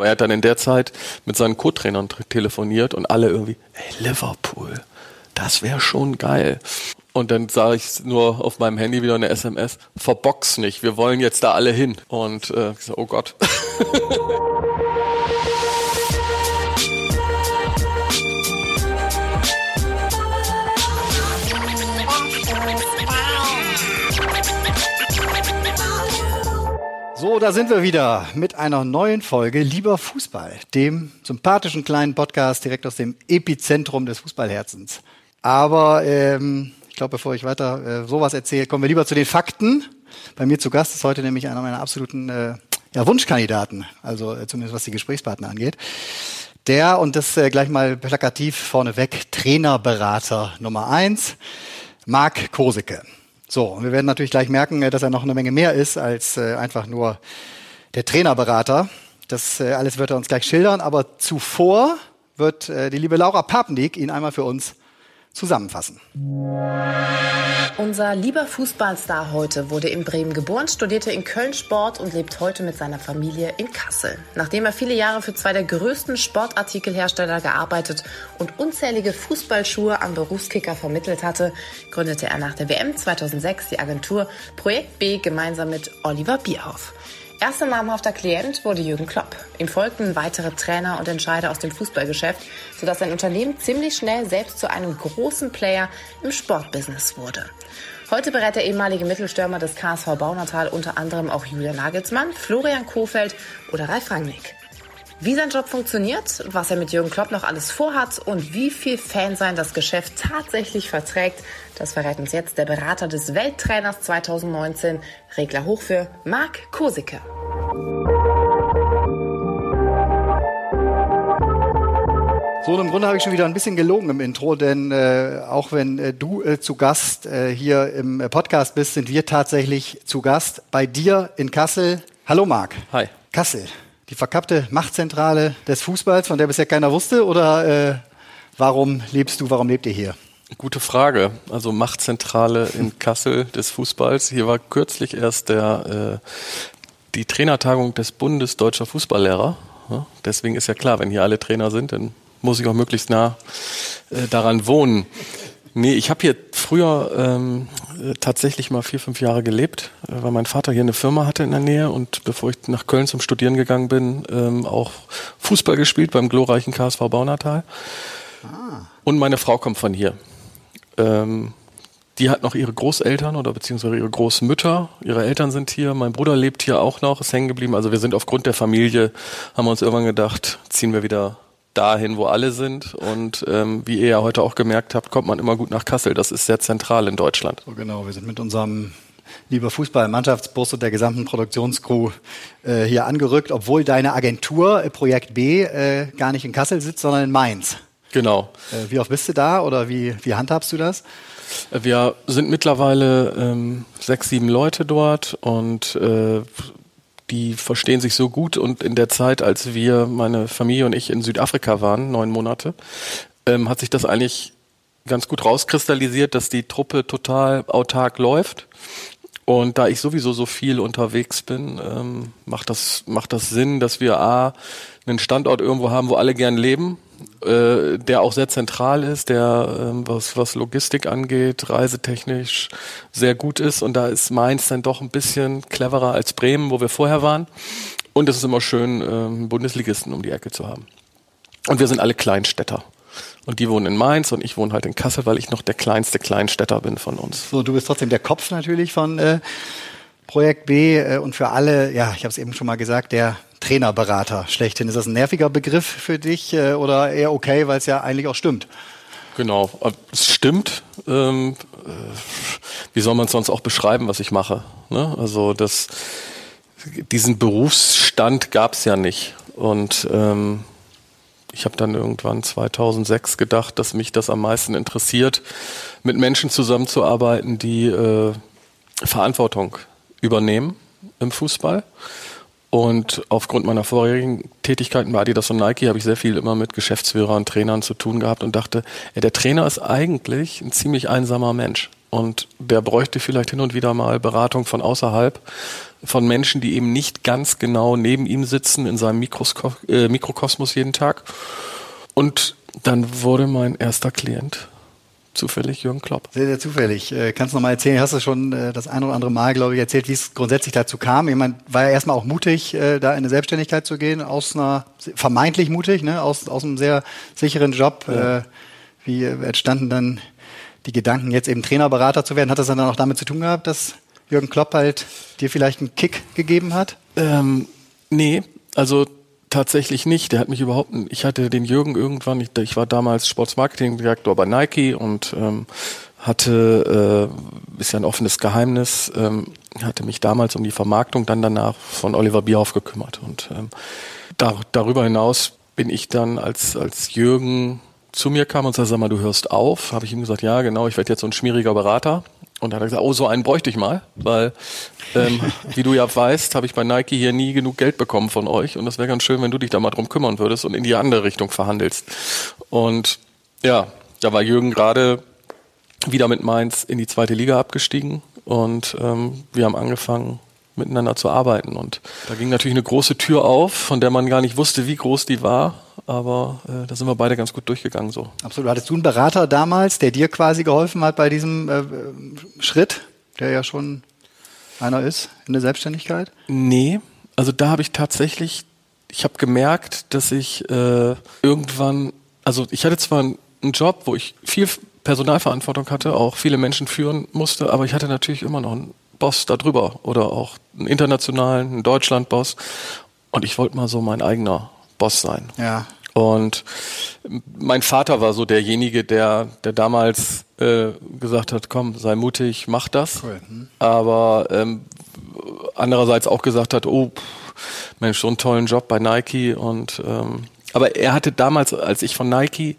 Aber er hat dann in der Zeit mit seinen Co-Trainern telefoniert und alle irgendwie, ey, Liverpool, das wäre schon geil. Und dann sah ich nur auf meinem Handy wieder eine SMS, verbox nicht, wir wollen jetzt da alle hin. Und äh, ich so, oh Gott. So, da sind wir wieder mit einer neuen Folge Lieber Fußball, dem sympathischen kleinen Podcast direkt aus dem Epizentrum des Fußballherzens. Aber ähm, ich glaube, bevor ich weiter äh, sowas erzähle, kommen wir lieber zu den Fakten. Bei mir zu Gast ist heute nämlich einer meiner absoluten äh, ja, Wunschkandidaten, also äh, zumindest was die Gesprächspartner angeht. Der, und das äh, gleich mal plakativ vorneweg, Trainerberater Nummer eins, Marc Kosicke. So, und wir werden natürlich gleich merken, äh, dass er noch eine Menge mehr ist als äh, einfach nur der Trainerberater. Das äh, alles wird er uns gleich schildern, aber zuvor wird die liebe Laura Papnik ihn einmal für uns zusammenfassen. Unser lieber Fußballstar heute wurde in Bremen geboren, studierte in Köln Sport und lebt heute mit seiner Familie in Kassel. Nachdem er viele Jahre für zwei der größten Sportartikelhersteller gearbeitet und unzählige Fußballschuhe an Berufskicker vermittelt hatte, gründete er nach der WM 2006 die Agentur Projekt B gemeinsam mit Oliver Bierhoff. Erster namhafter Klient wurde Jürgen Klopp. Ihm folgten weitere Trainer und Entscheider aus dem Fußballgeschäft, sodass sein Unternehmen ziemlich schnell selbst zu einem großen Player im Sportbusiness wurde. Heute berät der ehemalige Mittelstürmer des KSV Baunatal unter anderem auch Julian Nagelsmann, Florian Kofeld oder Ralf Rangnick. Wie sein Job funktioniert, was er mit Jürgen Klopp noch alles vorhat und wie viel Fansein das Geschäft tatsächlich verträgt, das verrät uns jetzt der Berater des Welttrainers 2019, Regler hoch für Marc Kosicke. So, im Grunde habe ich schon wieder ein bisschen gelogen im Intro, denn äh, auch wenn äh, du äh, zu Gast äh, hier im äh, Podcast bist, sind wir tatsächlich zu Gast bei dir in Kassel. Hallo Marc. Hi. Kassel die verkappte Machtzentrale des Fußballs, von der bisher keiner wusste? Oder äh, warum lebst du, warum lebt ihr hier? Gute Frage. Also Machtzentrale in Kassel des Fußballs. Hier war kürzlich erst der, äh, die Trainertagung des Bundes Deutscher Fußballlehrer. Ja, deswegen ist ja klar, wenn hier alle Trainer sind, dann muss ich auch möglichst nah äh, daran wohnen. Nee, ich habe hier früher ähm, tatsächlich mal vier, fünf Jahre gelebt, äh, weil mein Vater hier eine Firma hatte in der Nähe und bevor ich nach Köln zum Studieren gegangen bin, ähm, auch Fußball gespielt beim glorreichen KSV Baunatal. Ah. Und meine Frau kommt von hier. Ähm, die hat noch ihre Großeltern oder beziehungsweise ihre Großmütter. Ihre Eltern sind hier. Mein Bruder lebt hier auch noch, ist hängen geblieben. Also wir sind aufgrund der Familie, haben wir uns irgendwann gedacht, ziehen wir wieder dahin, wo alle sind. Und ähm, wie ihr ja heute auch gemerkt habt, kommt man immer gut nach Kassel. Das ist sehr zentral in Deutschland. So genau, wir sind mit unserem lieber Fußball-Mannschaftsbus und der gesamten Produktionscrew äh, hier angerückt, obwohl deine Agentur äh, Projekt B äh, gar nicht in Kassel sitzt, sondern in Mainz. Genau. Äh, wie oft bist du da oder wie, wie handhabst du das? Wir sind mittlerweile ähm, sechs, sieben Leute dort und äh, die verstehen sich so gut und in der Zeit, als wir, meine Familie und ich in Südafrika waren, neun Monate, ähm, hat sich das eigentlich ganz gut rauskristallisiert, dass die Truppe total autark läuft. Und da ich sowieso so viel unterwegs bin, ähm, macht das macht das Sinn, dass wir a einen Standort irgendwo haben, wo alle gern leben äh, der auch sehr zentral ist, der äh, was, was Logistik angeht, reisetechnisch sehr gut ist. Und da ist Mainz dann doch ein bisschen cleverer als Bremen, wo wir vorher waren. Und es ist immer schön, äh, Bundesligisten um die Ecke zu haben. Und wir sind alle Kleinstädter. Und die wohnen in Mainz und ich wohne halt in Kassel, weil ich noch der kleinste Kleinstädter bin von uns. So, du bist trotzdem der Kopf natürlich von äh, Projekt B äh, und für alle, ja, ich habe es eben schon mal gesagt, der Trainerberater schlechthin. Ist das ein nerviger Begriff für dich äh, oder eher okay, weil es ja eigentlich auch stimmt? Genau, es stimmt. Ähm, äh, wie soll man es sonst auch beschreiben, was ich mache? Ne? Also das, diesen Berufsstand gab es ja nicht. Und ähm, ich habe dann irgendwann 2006 gedacht, dass mich das am meisten interessiert, mit Menschen zusammenzuarbeiten, die äh, Verantwortung übernehmen im Fußball und aufgrund meiner vorherigen Tätigkeiten bei Adidas und Nike habe ich sehr viel immer mit Geschäftsführern, Trainern zu tun gehabt und dachte, ja, der Trainer ist eigentlich ein ziemlich einsamer Mensch. Und der bräuchte vielleicht hin und wieder mal Beratung von außerhalb, von Menschen, die eben nicht ganz genau neben ihm sitzen in seinem Mikrosko äh, Mikrokosmos jeden Tag. Und dann wurde mein erster Klient zufällig Jürgen Klopp. Sehr, sehr zufällig. Äh, kannst du noch mal erzählen, hast du schon äh, das ein oder andere Mal, glaube ich, erzählt, wie es grundsätzlich dazu kam? Ich meine, war ja erstmal auch mutig, äh, da in eine Selbstständigkeit zu gehen, aus einer, vermeintlich mutig, ne, aus, aus einem sehr sicheren Job. Ja. Wie entstanden dann die Gedanken, jetzt eben Trainerberater zu werden? Hat das dann auch damit zu tun gehabt, dass Jürgen Klopp halt dir vielleicht einen Kick gegeben hat? Ähm, nee, also tatsächlich nicht. Der hat mich überhaupt, ich hatte den Jürgen irgendwann, ich, ich war damals Sportsmarketing-Direktor bei Nike und ähm, hatte, äh, ist ja ein offenes Geheimnis, ähm, hatte mich damals um die Vermarktung dann danach von Oliver Bierhoff gekümmert. Und ähm, da, darüber hinaus bin ich dann als, als Jürgen zu mir kam und sagte, sag mal, du hörst auf, habe ich ihm gesagt, ja genau, ich werde jetzt so ein schmieriger Berater. Und dann hat er gesagt, oh, so einen bräuchte ich mal, weil, ähm, wie du ja weißt, habe ich bei Nike hier nie genug Geld bekommen von euch. Und das wäre ganz schön, wenn du dich da mal drum kümmern würdest und in die andere Richtung verhandelst. Und ja, da war Jürgen gerade wieder mit Mainz in die zweite Liga abgestiegen und ähm, wir haben angefangen, miteinander zu arbeiten. Und da ging natürlich eine große Tür auf, von der man gar nicht wusste, wie groß die war. Aber äh, da sind wir beide ganz gut durchgegangen so. Absolut. Hattest du einen Berater damals, der dir quasi geholfen hat bei diesem äh, Schritt, der ja schon einer ist in der Selbstständigkeit? Nee, also da habe ich tatsächlich, ich habe gemerkt, dass ich äh, irgendwann, also ich hatte zwar einen Job, wo ich viel Personalverantwortung hatte, auch viele Menschen führen musste, aber ich hatte natürlich immer noch einen Boss darüber oder auch einen internationalen, einen Deutschland-Boss. Und ich wollte mal so mein eigener Boss sein. Ja. Und mein Vater war so derjenige, der, der damals äh, gesagt hat, komm, sei mutig, mach das. Cool. Hm. Aber ähm, andererseits auch gesagt hat, oh, Mensch, so einen tollen Job bei Nike. Und ähm, aber er hatte damals, als ich von Nike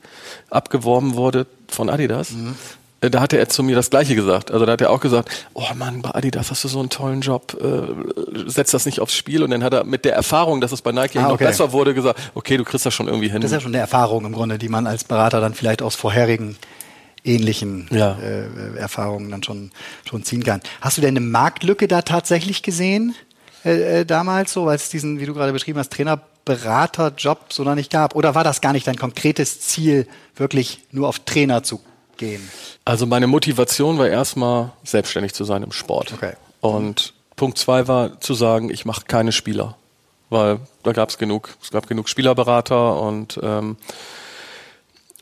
abgeworben wurde von Adidas, mhm. Äh, da hatte er zu mir das Gleiche gesagt. Also da hat er auch gesagt, oh Mann, bei Adidas hast du so einen tollen Job, äh, setz das nicht aufs Spiel. Und dann hat er mit der Erfahrung, dass es bei Nike ah, okay. noch besser wurde, gesagt, okay, du kriegst das schon irgendwie hin. Das ist ja schon eine Erfahrung im Grunde, die man als Berater dann vielleicht aus vorherigen ähnlichen ja. äh, Erfahrungen dann schon, schon ziehen kann. Hast du denn eine Marktlücke da tatsächlich gesehen äh, äh damals, so weil es diesen, wie du gerade beschrieben hast, Trainerberaterjob so noch nicht gab? Oder war das gar nicht dein konkretes Ziel, wirklich nur auf Trainer zu gehen? Also meine Motivation war erstmal selbstständig zu sein im Sport. Okay. Und Punkt zwei war zu sagen, ich mache keine Spieler, weil da gab es genug, es gab genug Spielerberater und ähm,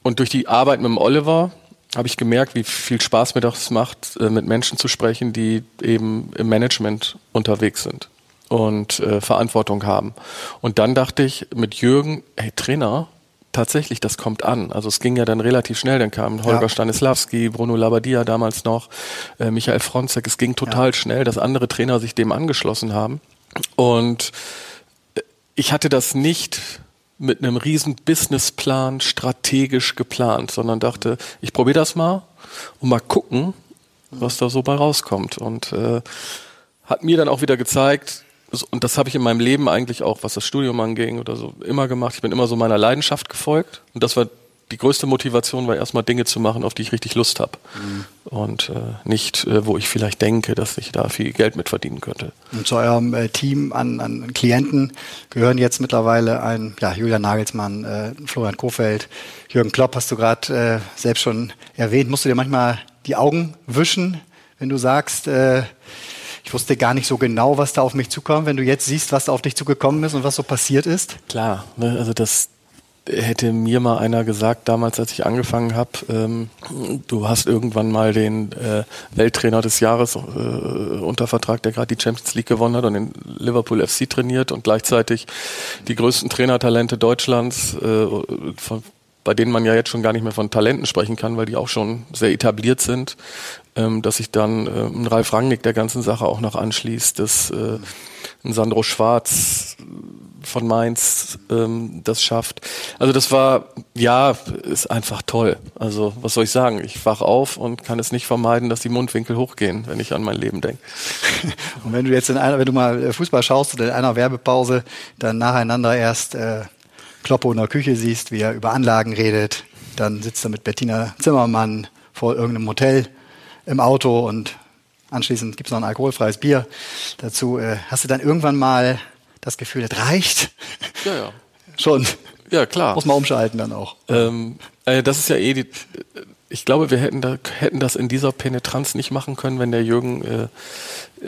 und durch die Arbeit mit dem Oliver habe ich gemerkt, wie viel Spaß mir das macht, äh, mit Menschen zu sprechen, die eben im Management unterwegs sind und äh, Verantwortung haben. Und dann dachte ich mit Jürgen, hey Trainer, tatsächlich, das kommt an. Also es ging ja dann relativ schnell, dann kamen Holger ja. Stanislawski, Bruno Labbadia damals noch, äh, Michael Fronzek. Es ging total ja. schnell, dass andere Trainer sich dem angeschlossen haben. Und äh, ich hatte das nicht mit einem riesen Businessplan strategisch geplant, sondern dachte, ich probiere das mal und mal gucken, was da so bei rauskommt. Und äh, hat mir dann auch wieder gezeigt, und das habe ich in meinem Leben eigentlich auch, was das Studium anging oder so, immer gemacht. Ich bin immer so meiner Leidenschaft gefolgt. Und das war die größte Motivation, war erstmal Dinge zu machen, auf die ich richtig Lust habe. Mhm. Und äh, nicht, äh, wo ich vielleicht denke, dass ich da viel Geld mit verdienen könnte. Und zu eurem äh, Team an, an Klienten gehören jetzt mittlerweile ein ja, Julian Nagelsmann, äh, Florian Kofeld, Jürgen Klopp hast du gerade äh, selbst schon erwähnt. Musst du dir manchmal die Augen wischen, wenn du sagst, äh, ich wusste gar nicht so genau, was da auf mich zukam. Wenn du jetzt siehst, was da auf dich zugekommen ist und was so passiert ist. Klar, ne, also das hätte mir mal einer gesagt damals, als ich angefangen habe, ähm, du hast irgendwann mal den äh, Welttrainer des Jahres äh, unter Vertrag, der gerade die Champions League gewonnen hat und in Liverpool FC trainiert und gleichzeitig die größten Trainertalente Deutschlands äh, von bei denen man ja jetzt schon gar nicht mehr von Talenten sprechen kann, weil die auch schon sehr etabliert sind, ähm, dass sich dann äh, ein Ralf Rangnick der ganzen Sache auch noch anschließt, dass äh, ein Sandro Schwarz von Mainz ähm, das schafft. Also das war, ja, ist einfach toll. Also was soll ich sagen? Ich wach auf und kann es nicht vermeiden, dass die Mundwinkel hochgehen, wenn ich an mein Leben denke. Und wenn du jetzt in einer, wenn du mal Fußball schaust oder in einer Werbepause dann nacheinander erst äh, Kloppo in der Küche siehst, wie er über Anlagen redet. Dann sitzt er mit Bettina Zimmermann vor irgendeinem Hotel im Auto und anschließend gibt es noch ein alkoholfreies Bier dazu. Äh, hast du dann irgendwann mal das Gefühl, das reicht? Ja, ja. Schon. Ja, klar. Muss man umschalten dann auch. Ähm, äh, das ist ja eh die, ich glaube, wir hätten, da, hätten das in dieser Penetranz nicht machen können, wenn der Jürgen äh,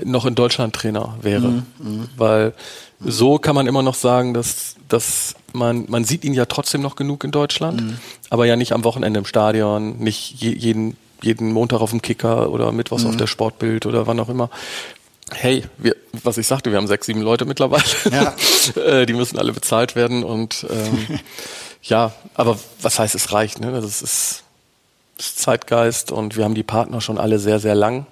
noch in Deutschland Trainer wäre. Mhm, mhm. Weil so kann man immer noch sagen, dass, dass man, man sieht ihn ja trotzdem noch genug in Deutschland, mhm. aber ja nicht am Wochenende im Stadion, nicht je, jeden, jeden Montag auf dem Kicker oder Mittwochs auf mhm. der Sportbild oder wann auch immer. Hey, wir, was ich sagte, wir haben sechs, sieben Leute mittlerweile. Ja. Äh, die müssen alle bezahlt werden und ähm, ja, aber was heißt, es reicht, ne? Das ist, ist Zeitgeist und wir haben die Partner schon alle sehr, sehr lang.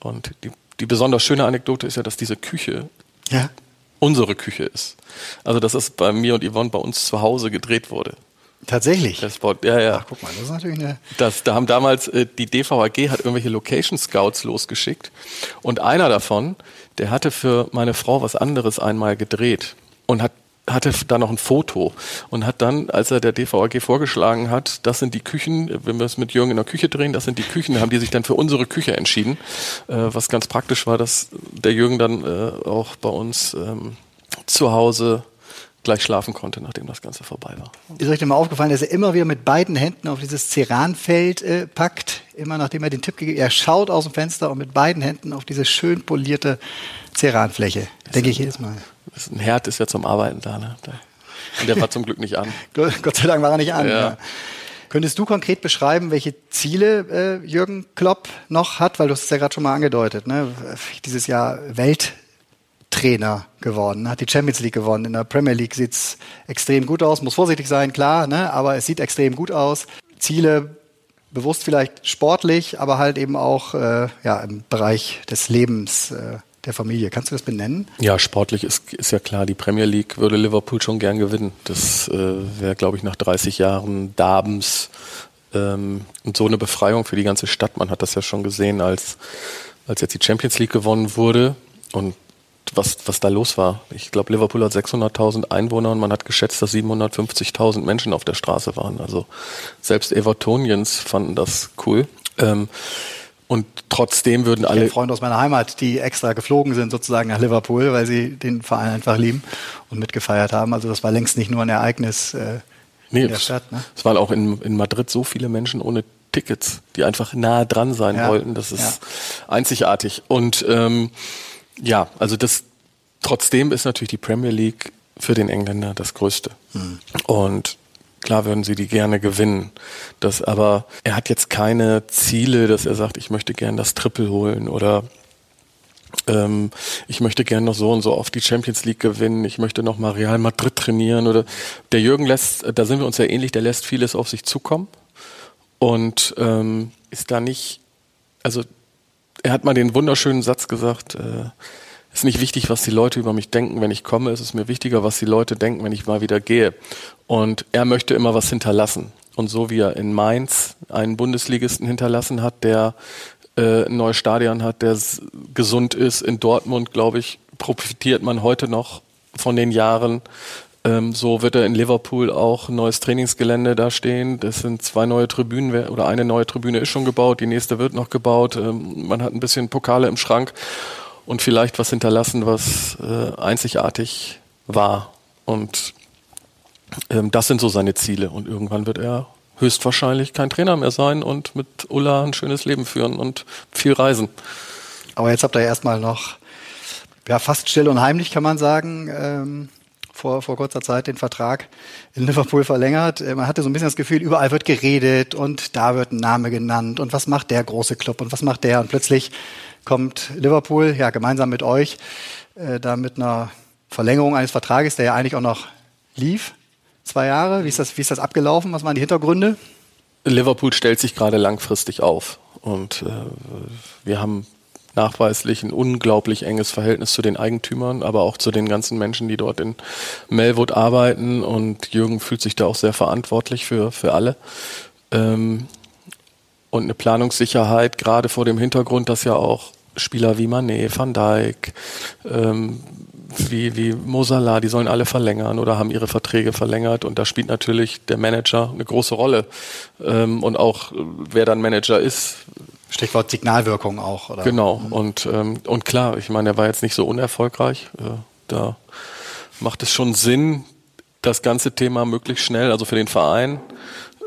Und die, die besonders schöne Anekdote ist ja, dass diese Küche ja. unsere Küche ist. Also, dass es bei mir und Yvonne bei uns zu Hause gedreht wurde. Tatsächlich. Das Spot, ja, ja. Ach, guck mal, das ist natürlich eine. Das, da haben damals äh, die DVAG hat irgendwelche Location Scouts losgeschickt und einer davon, der hatte für meine Frau was anderes einmal gedreht und hat hatte da noch ein Foto und hat dann, als er der DVAG vorgeschlagen hat, das sind die Küchen, wenn wir es mit Jürgen in der Küche drehen, das sind die Küchen, haben die sich dann für unsere Küche entschieden, äh, was ganz praktisch war, dass der Jürgen dann äh, auch bei uns ähm, zu Hause gleich schlafen konnte, nachdem das Ganze vorbei war. Ist euch denn mal aufgefallen, dass er immer wieder mit beiden Händen auf dieses Ceranfeld äh, packt, immer nachdem er den Tipp gegeben hat? Er schaut aus dem Fenster und mit beiden Händen auf diese schön polierte Ceranfläche. Denke ich jedes Mal. Ein Herd ist ja zum Arbeiten da, ne? Und der war zum Glück nicht an. Gott sei Dank war er nicht an. Ja. Ja. Könntest du konkret beschreiben, welche Ziele äh, Jürgen Klopp noch hat? Weil du hast es ja gerade schon mal angedeutet. Ne? Dieses Jahr Welt Trainer geworden, hat die Champions League gewonnen. In der Premier League sieht es extrem gut aus, muss vorsichtig sein, klar, ne? aber es sieht extrem gut aus. Ziele bewusst vielleicht sportlich, aber halt eben auch äh, ja, im Bereich des Lebens äh, der Familie. Kannst du das benennen? Ja, sportlich ist, ist ja klar, die Premier League würde Liverpool schon gern gewinnen. Das äh, wäre, glaube ich, nach 30 Jahren Darbens ähm, und so eine Befreiung für die ganze Stadt. Man hat das ja schon gesehen, als, als jetzt die Champions League gewonnen wurde. Und was, was da los war. Ich glaube, Liverpool hat 600.000 Einwohner und man hat geschätzt, dass 750.000 Menschen auf der Straße waren. Also selbst Evertonians fanden das cool. Ähm, und trotzdem würden alle. Ich Freunde aus meiner Heimat, die extra geflogen sind sozusagen nach Liverpool, weil sie den Verein einfach lieben und mitgefeiert haben. Also das war längst nicht nur ein Ereignis äh, nee, in der Stadt. Ne? Es waren auch in, in Madrid so viele Menschen ohne Tickets, die einfach nah dran sein ja, wollten. Das ist ja. einzigartig. Und ähm, ja, also das trotzdem ist natürlich die Premier League für den Engländer das Größte. Mhm. Und klar würden sie die gerne gewinnen. Das aber er hat jetzt keine Ziele, dass er sagt, ich möchte gerne das Triple holen oder ähm, ich möchte gerne noch so und so auf die Champions League gewinnen, ich möchte noch mal Real Madrid trainieren oder der Jürgen lässt, da sind wir uns ja ähnlich, der lässt vieles auf sich zukommen und ähm, ist da nicht, also er hat mal den wunderschönen Satz gesagt, äh, ist nicht wichtig, was die Leute über mich denken, wenn ich komme, es ist mir wichtiger, was die Leute denken, wenn ich mal wieder gehe. Und er möchte immer was hinterlassen. Und so wie er in Mainz einen Bundesligisten hinterlassen hat, der äh, ein neues Stadion hat, der gesund ist, in Dortmund, glaube ich, profitiert man heute noch von den Jahren ähm, so wird er in Liverpool auch ein neues Trainingsgelände da stehen. Das sind zwei neue Tribünen oder eine neue Tribüne ist schon gebaut, die nächste wird noch gebaut. Ähm, man hat ein bisschen Pokale im Schrank und vielleicht was hinterlassen, was äh, einzigartig war. Und ähm, das sind so seine Ziele. Und irgendwann wird er höchstwahrscheinlich kein Trainer mehr sein und mit Ulla ein schönes Leben führen und viel reisen. Aber jetzt habt ihr erstmal noch ja, fast still und heimlich, kann man sagen, ähm, vor, vor kurzer Zeit den Vertrag in Liverpool verlängert. Äh, man hatte so ein bisschen das Gefühl, überall wird geredet und da wird ein Name genannt und was macht der große Club und was macht der und plötzlich kommt Liverpool ja gemeinsam mit euch äh, da mit einer Verlängerung eines Vertrages, der ja eigentlich auch noch lief. Zwei Jahre. Wie ist das, wie ist das abgelaufen? Was waren die Hintergründe? Liverpool stellt sich gerade langfristig auf und äh, wir haben nachweislich ein unglaublich enges Verhältnis zu den Eigentümern, aber auch zu den ganzen Menschen, die dort in Melwood arbeiten. Und Jürgen fühlt sich da auch sehr verantwortlich für, für alle. Ähm, und eine Planungssicherheit, gerade vor dem Hintergrund, dass ja auch Spieler wie Manet, Van Dijk, ähm, wie, wie Mosala, die sollen alle verlängern oder haben ihre Verträge verlängert und da spielt natürlich der Manager eine große Rolle. Ähm, und auch wer dann Manager ist, Stichwort Signalwirkung auch, oder? Genau. Mhm. Und, ähm, und klar, ich meine, er war jetzt nicht so unerfolgreich. Äh, da macht es schon Sinn, das ganze Thema möglichst schnell, also für den Verein,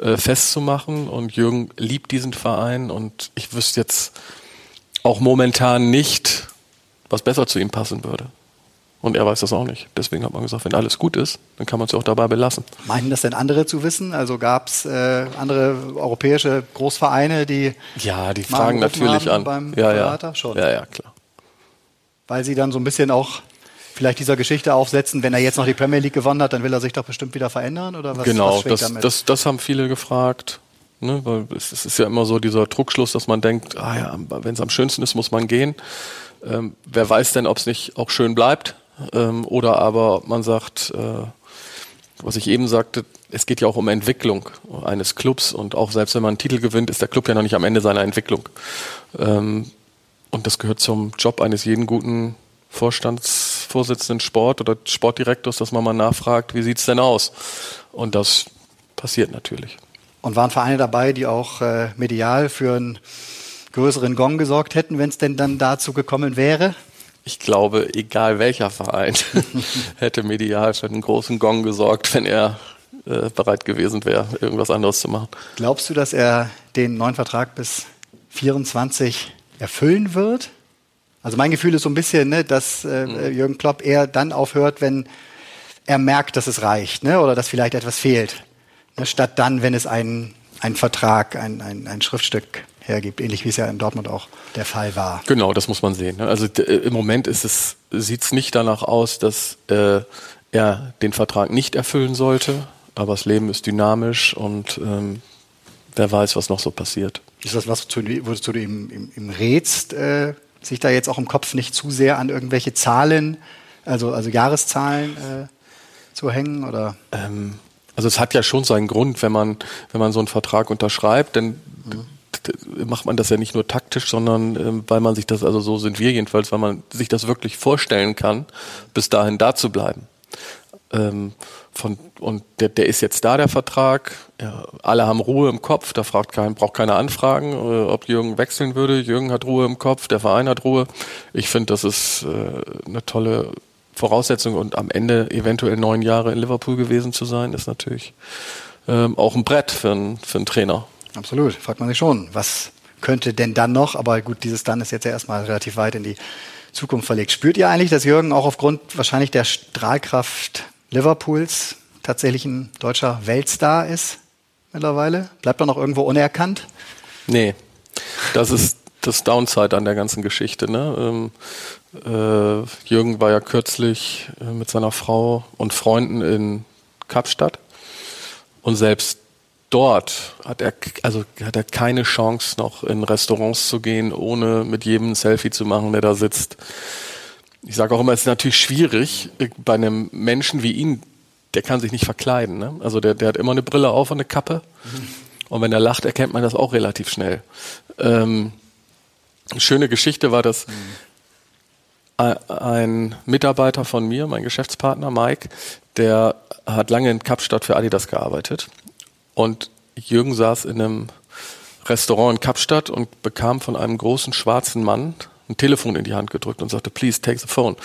äh, festzumachen. Und Jürgen liebt diesen Verein und ich wüsste jetzt auch momentan nicht, was besser zu ihm passen würde. Und er weiß das auch nicht. Deswegen hat man gesagt, wenn alles gut ist, dann kann man es auch dabei belassen. Meinen das denn andere zu wissen? Also gab es äh, andere europäische Großvereine, die. Ja, die fragen natürlich an. Beim ja, Berater? ja. Schon. Ja, ja, klar. Weil sie dann so ein bisschen auch vielleicht dieser Geschichte aufsetzen, wenn er jetzt noch die Premier League gewonnen hat, dann will er sich doch bestimmt wieder verändern? Oder was, genau, was das, das, das haben viele gefragt. Ne, weil es, es, ist ja immer so dieser Druckschluss, dass man denkt, ah ja, wenn es am schönsten ist, muss man gehen. Ähm, wer weiß denn, ob es nicht auch schön bleibt? Ähm, oder aber man sagt, äh, was ich eben sagte, es geht ja auch um Entwicklung eines Clubs und auch selbst wenn man einen Titel gewinnt, ist der Club ja noch nicht am Ende seiner Entwicklung. Ähm, und das gehört zum Job eines jeden guten Vorstandsvorsitzenden Sport oder Sportdirektors, dass man mal nachfragt, wie sieht's denn aus? Und das passiert natürlich. Und waren Vereine dabei, die auch äh, medial für einen größeren Gong gesorgt hätten, wenn es denn dann dazu gekommen wäre? Ich glaube, egal welcher Verein hätte medial für einen großen Gong gesorgt, wenn er äh, bereit gewesen wäre, irgendwas anderes zu machen. Glaubst du, dass er den neuen Vertrag bis 24 erfüllen wird? Also mein Gefühl ist so ein bisschen, ne, dass äh, mhm. Jürgen Klopp eher dann aufhört, wenn er merkt, dass es reicht, ne, oder dass vielleicht etwas fehlt, ne, statt dann, wenn es einen, einen Vertrag, ein, ein, ein Schriftstück hergibt, ähnlich wie es ja in Dortmund auch der Fall war. Genau, das muss man sehen. Ne? Also im Moment ist es sieht es nicht danach aus, dass äh, er den Vertrag nicht erfüllen sollte, aber das Leben ist dynamisch und ähm, wer weiß, was noch so passiert. Ist das was, wozu du ihm, ihm, ihm rätst, äh, sich da jetzt auch im Kopf nicht zu sehr an irgendwelche Zahlen, also, also Jahreszahlen äh, zu hängen? Oder? Ähm, also es hat ja schon seinen Grund, wenn man, wenn man so einen Vertrag unterschreibt, denn mhm macht man das ja nicht nur taktisch, sondern ähm, weil man sich das, also so sind wir jedenfalls, weil man sich das wirklich vorstellen kann, bis dahin da zu bleiben. Ähm, von, und der, der ist jetzt da, der Vertrag. Ja, alle haben Ruhe im Kopf, da fragt kein, braucht keiner anfragen, äh, ob Jürgen wechseln würde. Jürgen hat Ruhe im Kopf, der Verein hat Ruhe. Ich finde, das ist äh, eine tolle Voraussetzung und am Ende eventuell neun Jahre in Liverpool gewesen zu sein, ist natürlich ähm, auch ein Brett für, für einen Trainer. Absolut, fragt man sich schon, was könnte denn dann noch, aber gut, dieses dann ist jetzt ja erstmal relativ weit in die Zukunft verlegt. Spürt ihr eigentlich, dass Jürgen auch aufgrund wahrscheinlich der Strahlkraft Liverpools tatsächlich ein deutscher Weltstar ist mittlerweile? Bleibt er noch irgendwo unerkannt? Nee, das ist das Downside an der ganzen Geschichte. Ne? Ähm, äh, Jürgen war ja kürzlich äh, mit seiner Frau und Freunden in Kapstadt und selbst dort hat er, also hat er keine Chance noch in Restaurants zu gehen, ohne mit jedem ein Selfie zu machen, der da sitzt. Ich sage auch immer, es ist natürlich schwierig bei einem Menschen wie ihn, der kann sich nicht verkleiden. Ne? Also der, der hat immer eine Brille auf und eine Kappe. Mhm. Und wenn er lacht, erkennt man das auch relativ schnell. Ähm, schöne Geschichte war, dass mhm. ein Mitarbeiter von mir, mein Geschäftspartner Mike, der hat lange in Kapstadt für Adidas gearbeitet und Jürgen saß in einem Restaurant in Kapstadt und bekam von einem großen schwarzen Mann ein Telefon in die Hand gedrückt und sagte, please take the phone.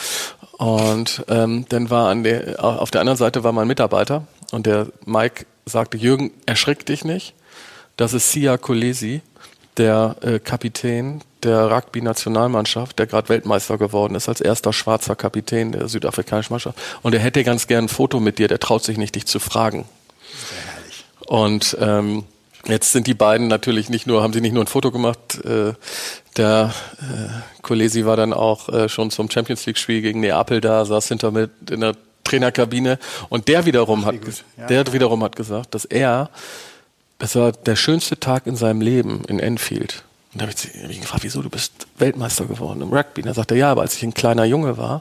Und ähm, dann war an der, auf der anderen Seite war mein Mitarbeiter und der Mike sagte, Jürgen, erschrick dich nicht. Das ist Sia Kolesi, der äh, Kapitän der Rugby-Nationalmannschaft, der gerade Weltmeister geworden ist, als erster schwarzer Kapitän der südafrikanischen Mannschaft. Und er hätte ganz gern ein Foto mit dir, der traut sich nicht, dich zu fragen. Und ähm, jetzt sind die beiden natürlich nicht nur, haben sie nicht nur ein Foto gemacht, äh, der äh, Kolesi war dann auch äh, schon zum Champions League-Spiel gegen Neapel da, saß hinter mit in der Trainerkabine und der wiederum hat, ja. der wiederum hat gesagt, dass er, das war der schönste Tag in seinem Leben in Enfield. Und da habe ich ihn gefragt, wieso, du bist Weltmeister geworden im Rugby. Und er sagte, ja, aber als ich ein kleiner Junge war,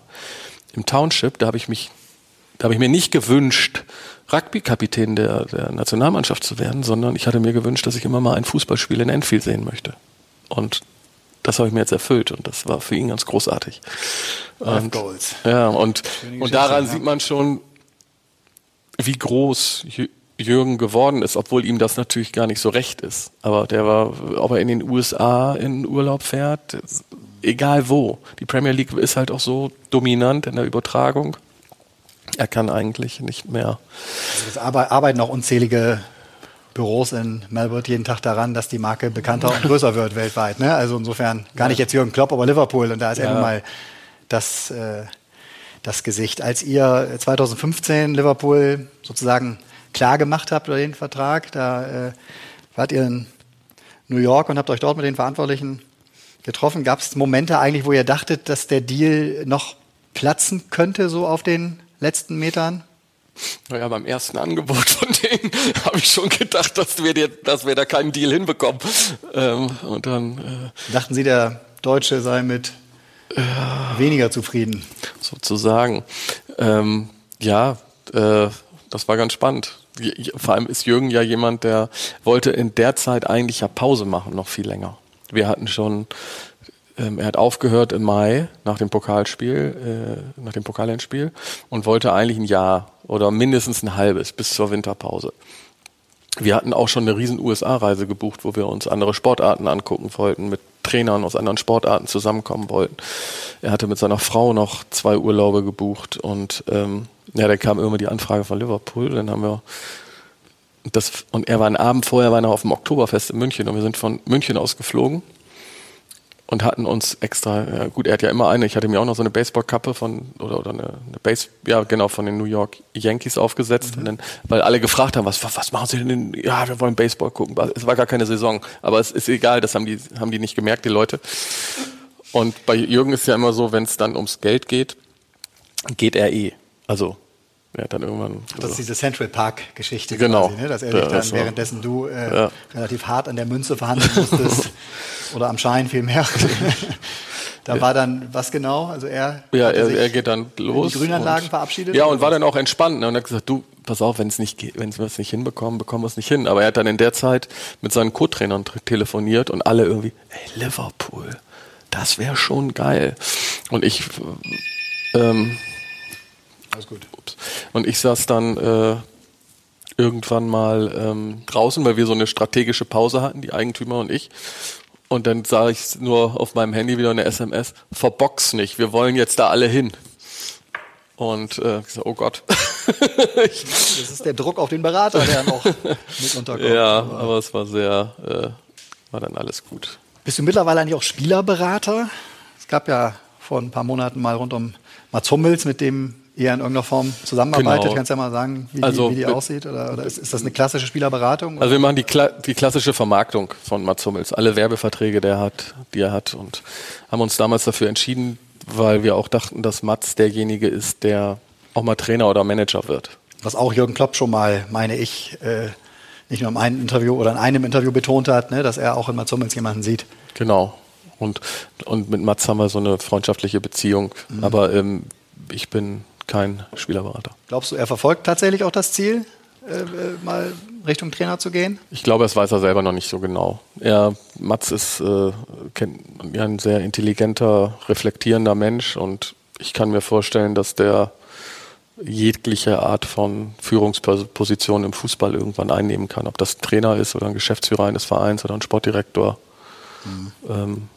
im Township, da habe ich mich, da habe ich mir nicht gewünscht, Rugby-Kapitän der, der Nationalmannschaft zu werden, sondern ich hatte mir gewünscht, dass ich immer mal ein Fußballspiel in Enfield sehen möchte. Und das habe ich mir jetzt erfüllt und das war für ihn ganz großartig. Und, Ja, und, und daran sieht man schon, wie groß Jürgen geworden ist, obwohl ihm das natürlich gar nicht so recht ist. Aber der war, ob er in den USA in Urlaub fährt, egal wo. Die Premier League ist halt auch so dominant in der Übertragung. Er kann eigentlich nicht mehr. Also es arbeiten auch unzählige Büros in Melbourne jeden Tag daran, dass die Marke bekannter und größer wird weltweit. Ne? Also insofern gar nicht jetzt Jürgen Klopp, aber Liverpool. Und da ist ja. er nun mal das, äh, das Gesicht. Als ihr 2015 Liverpool sozusagen klar gemacht habt oder den Vertrag, da äh, wart ihr in New York und habt euch dort mit den Verantwortlichen getroffen. Gab es Momente eigentlich, wo ihr dachtet, dass der Deal noch platzen könnte, so auf den letzten Metern? Naja, beim ersten Angebot von denen habe ich schon gedacht, dass wir, dir, dass wir da keinen Deal hinbekommen. Ähm, und dann äh, dachten Sie, der Deutsche sei mit äh, weniger zufrieden? Sozusagen. Ähm, ja, äh, das war ganz spannend. Vor allem ist Jürgen ja jemand, der wollte in der Zeit eigentlich ja Pause machen, noch viel länger. Wir hatten schon ähm, er hat aufgehört im Mai nach dem Pokalspiel, äh, nach dem Pokalendspiel und wollte eigentlich ein Jahr oder mindestens ein halbes bis zur Winterpause. Wir hatten auch schon eine riesen USA-Reise gebucht, wo wir uns andere Sportarten angucken wollten, mit Trainern aus anderen Sportarten zusammenkommen wollten. Er hatte mit seiner Frau noch zwei Urlaube gebucht und ähm, ja, da kam immer die Anfrage von Liverpool. Dann haben wir das und er war einen Abend vorher war er auf dem Oktoberfest in München und wir sind von München aus geflogen und hatten uns extra, ja gut, er hat ja immer eine, ich hatte mir auch noch so eine Baseballkappe von, oder, oder eine, eine Base, ja genau, von den New York Yankees aufgesetzt, mhm. dann, weil alle gefragt haben, was, was machen sie denn? Ja, wir wollen Baseball gucken. Es war gar keine Saison, aber es ist egal, das haben die, haben die nicht gemerkt, die Leute. Und bei Jürgen ist ja immer so, wenn es dann ums Geld geht, geht er eh. Also ja, dann irgendwann. Das ist diese Central Park-Geschichte, genau. Quasi, ne? dass er dich dann, währenddessen du äh, ja. relativ hart an der Münze verhandeln musstest oder am Schein vielmehr. da ja. war dann was genau? Also er, ja, er, er geht dann los. Die Grünanlagen und, verabschiedet. Ja, und war dann auch entspannt ne? und hat gesagt, du, pass auf, wenn es nicht geht, wenn wir es nicht hinbekommen, bekommen wir es nicht hin. Aber er hat dann in der Zeit mit seinen Co-Trainern telefoniert und alle irgendwie, ey, Liverpool, das wäre schon geil. Und ich ähm, alles gut. Ups. Und ich saß dann äh, irgendwann mal ähm, draußen, weil wir so eine strategische Pause hatten, die Eigentümer und ich. Und dann sah ich nur auf meinem Handy wieder eine SMS, verbox nicht, wir wollen jetzt da alle hin. Und äh, ich so, oh Gott. das ist der Druck auf den Berater, der noch mit unterkommt. Ja, aber, aber es war sehr, äh, war dann alles gut. Bist du mittlerweile eigentlich auch Spielerberater? Es gab ja vor ein paar Monaten mal rund um Mats Hummels, mit dem ihr in irgendeiner Form zusammenarbeitet? Genau. Kannst du ja mal sagen, wie, also, die, wie die aussieht? Oder, oder ist, ist, das eine klassische Spielerberatung? Also wir machen die, Kla die klassische Vermarktung von Mats Hummels. Alle Werbeverträge, der hat, die er hat. Und haben uns damals dafür entschieden, weil wir auch dachten, dass Mats derjenige ist, der auch mal Trainer oder Manager wird. Was auch Jürgen Klopp schon mal, meine ich, äh, nicht nur in einem Interview oder in einem Interview betont hat, ne, dass er auch in Mats Hummels jemanden sieht. Genau. Und, und mit Mats haben wir so eine freundschaftliche Beziehung. Mhm. Aber ähm, ich bin kein Spielerberater. Glaubst du, er verfolgt tatsächlich auch das Ziel, äh, äh, mal Richtung Trainer zu gehen? Ich glaube, das weiß er selber noch nicht so genau. Er, Mats ist äh, ein sehr intelligenter, reflektierender Mensch und ich kann mir vorstellen, dass der jegliche Art von Führungsposition im Fußball irgendwann einnehmen kann. Ob das ein Trainer ist oder ein Geschäftsführer eines Vereins oder ein Sportdirektor. Mhm. Ähm,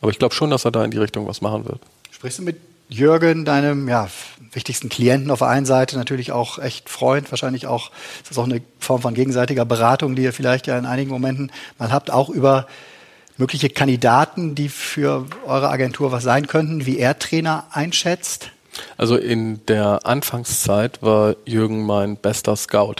aber ich glaube schon, dass er da in die Richtung was machen wird. Sprichst du mit Jürgen, deinem ja, wichtigsten Klienten auf der einen Seite, natürlich auch echt Freund, wahrscheinlich auch, ist das auch eine Form von gegenseitiger Beratung, die ihr vielleicht ja in einigen Momenten mal habt, auch über mögliche Kandidaten, die für eure Agentur was sein könnten, wie er Trainer einschätzt? Also in der Anfangszeit war Jürgen mein bester Scout.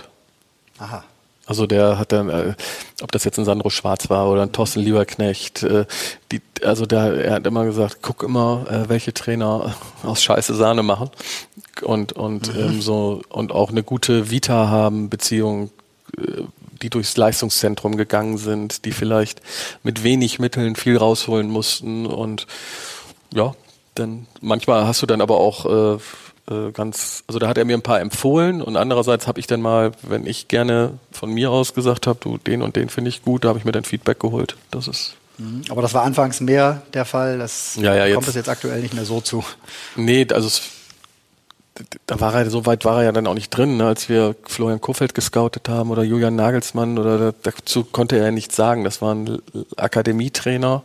Aha. Also der hat dann, äh, ob das jetzt ein Sandro Schwarz war oder ein Thorsten Lieberknecht, äh, die, also der, er hat immer gesagt, guck immer, äh, welche Trainer aus Scheiße Sahne machen und und mhm. ähm, so und auch eine gute Vita haben, Beziehung, äh, die durchs Leistungszentrum gegangen sind, die vielleicht mit wenig Mitteln viel rausholen mussten und ja, dann manchmal hast du dann aber auch äh, äh, ganz, also da hat er mir ein paar empfohlen und andererseits habe ich dann mal, wenn ich gerne von mir aus gesagt habe, du den und den finde ich gut, da habe ich mir dann Feedback geholt. Das ist mhm. aber das war anfangs mehr der Fall. Das ja, ja, kommt es jetzt aktuell nicht mehr so zu. Nee, also es, da war er, so weit war er ja dann auch nicht drin, ne? als wir Florian Kofeld gescoutet haben oder Julian Nagelsmann oder dazu konnte er ja nichts sagen. Das waren Akademietrainer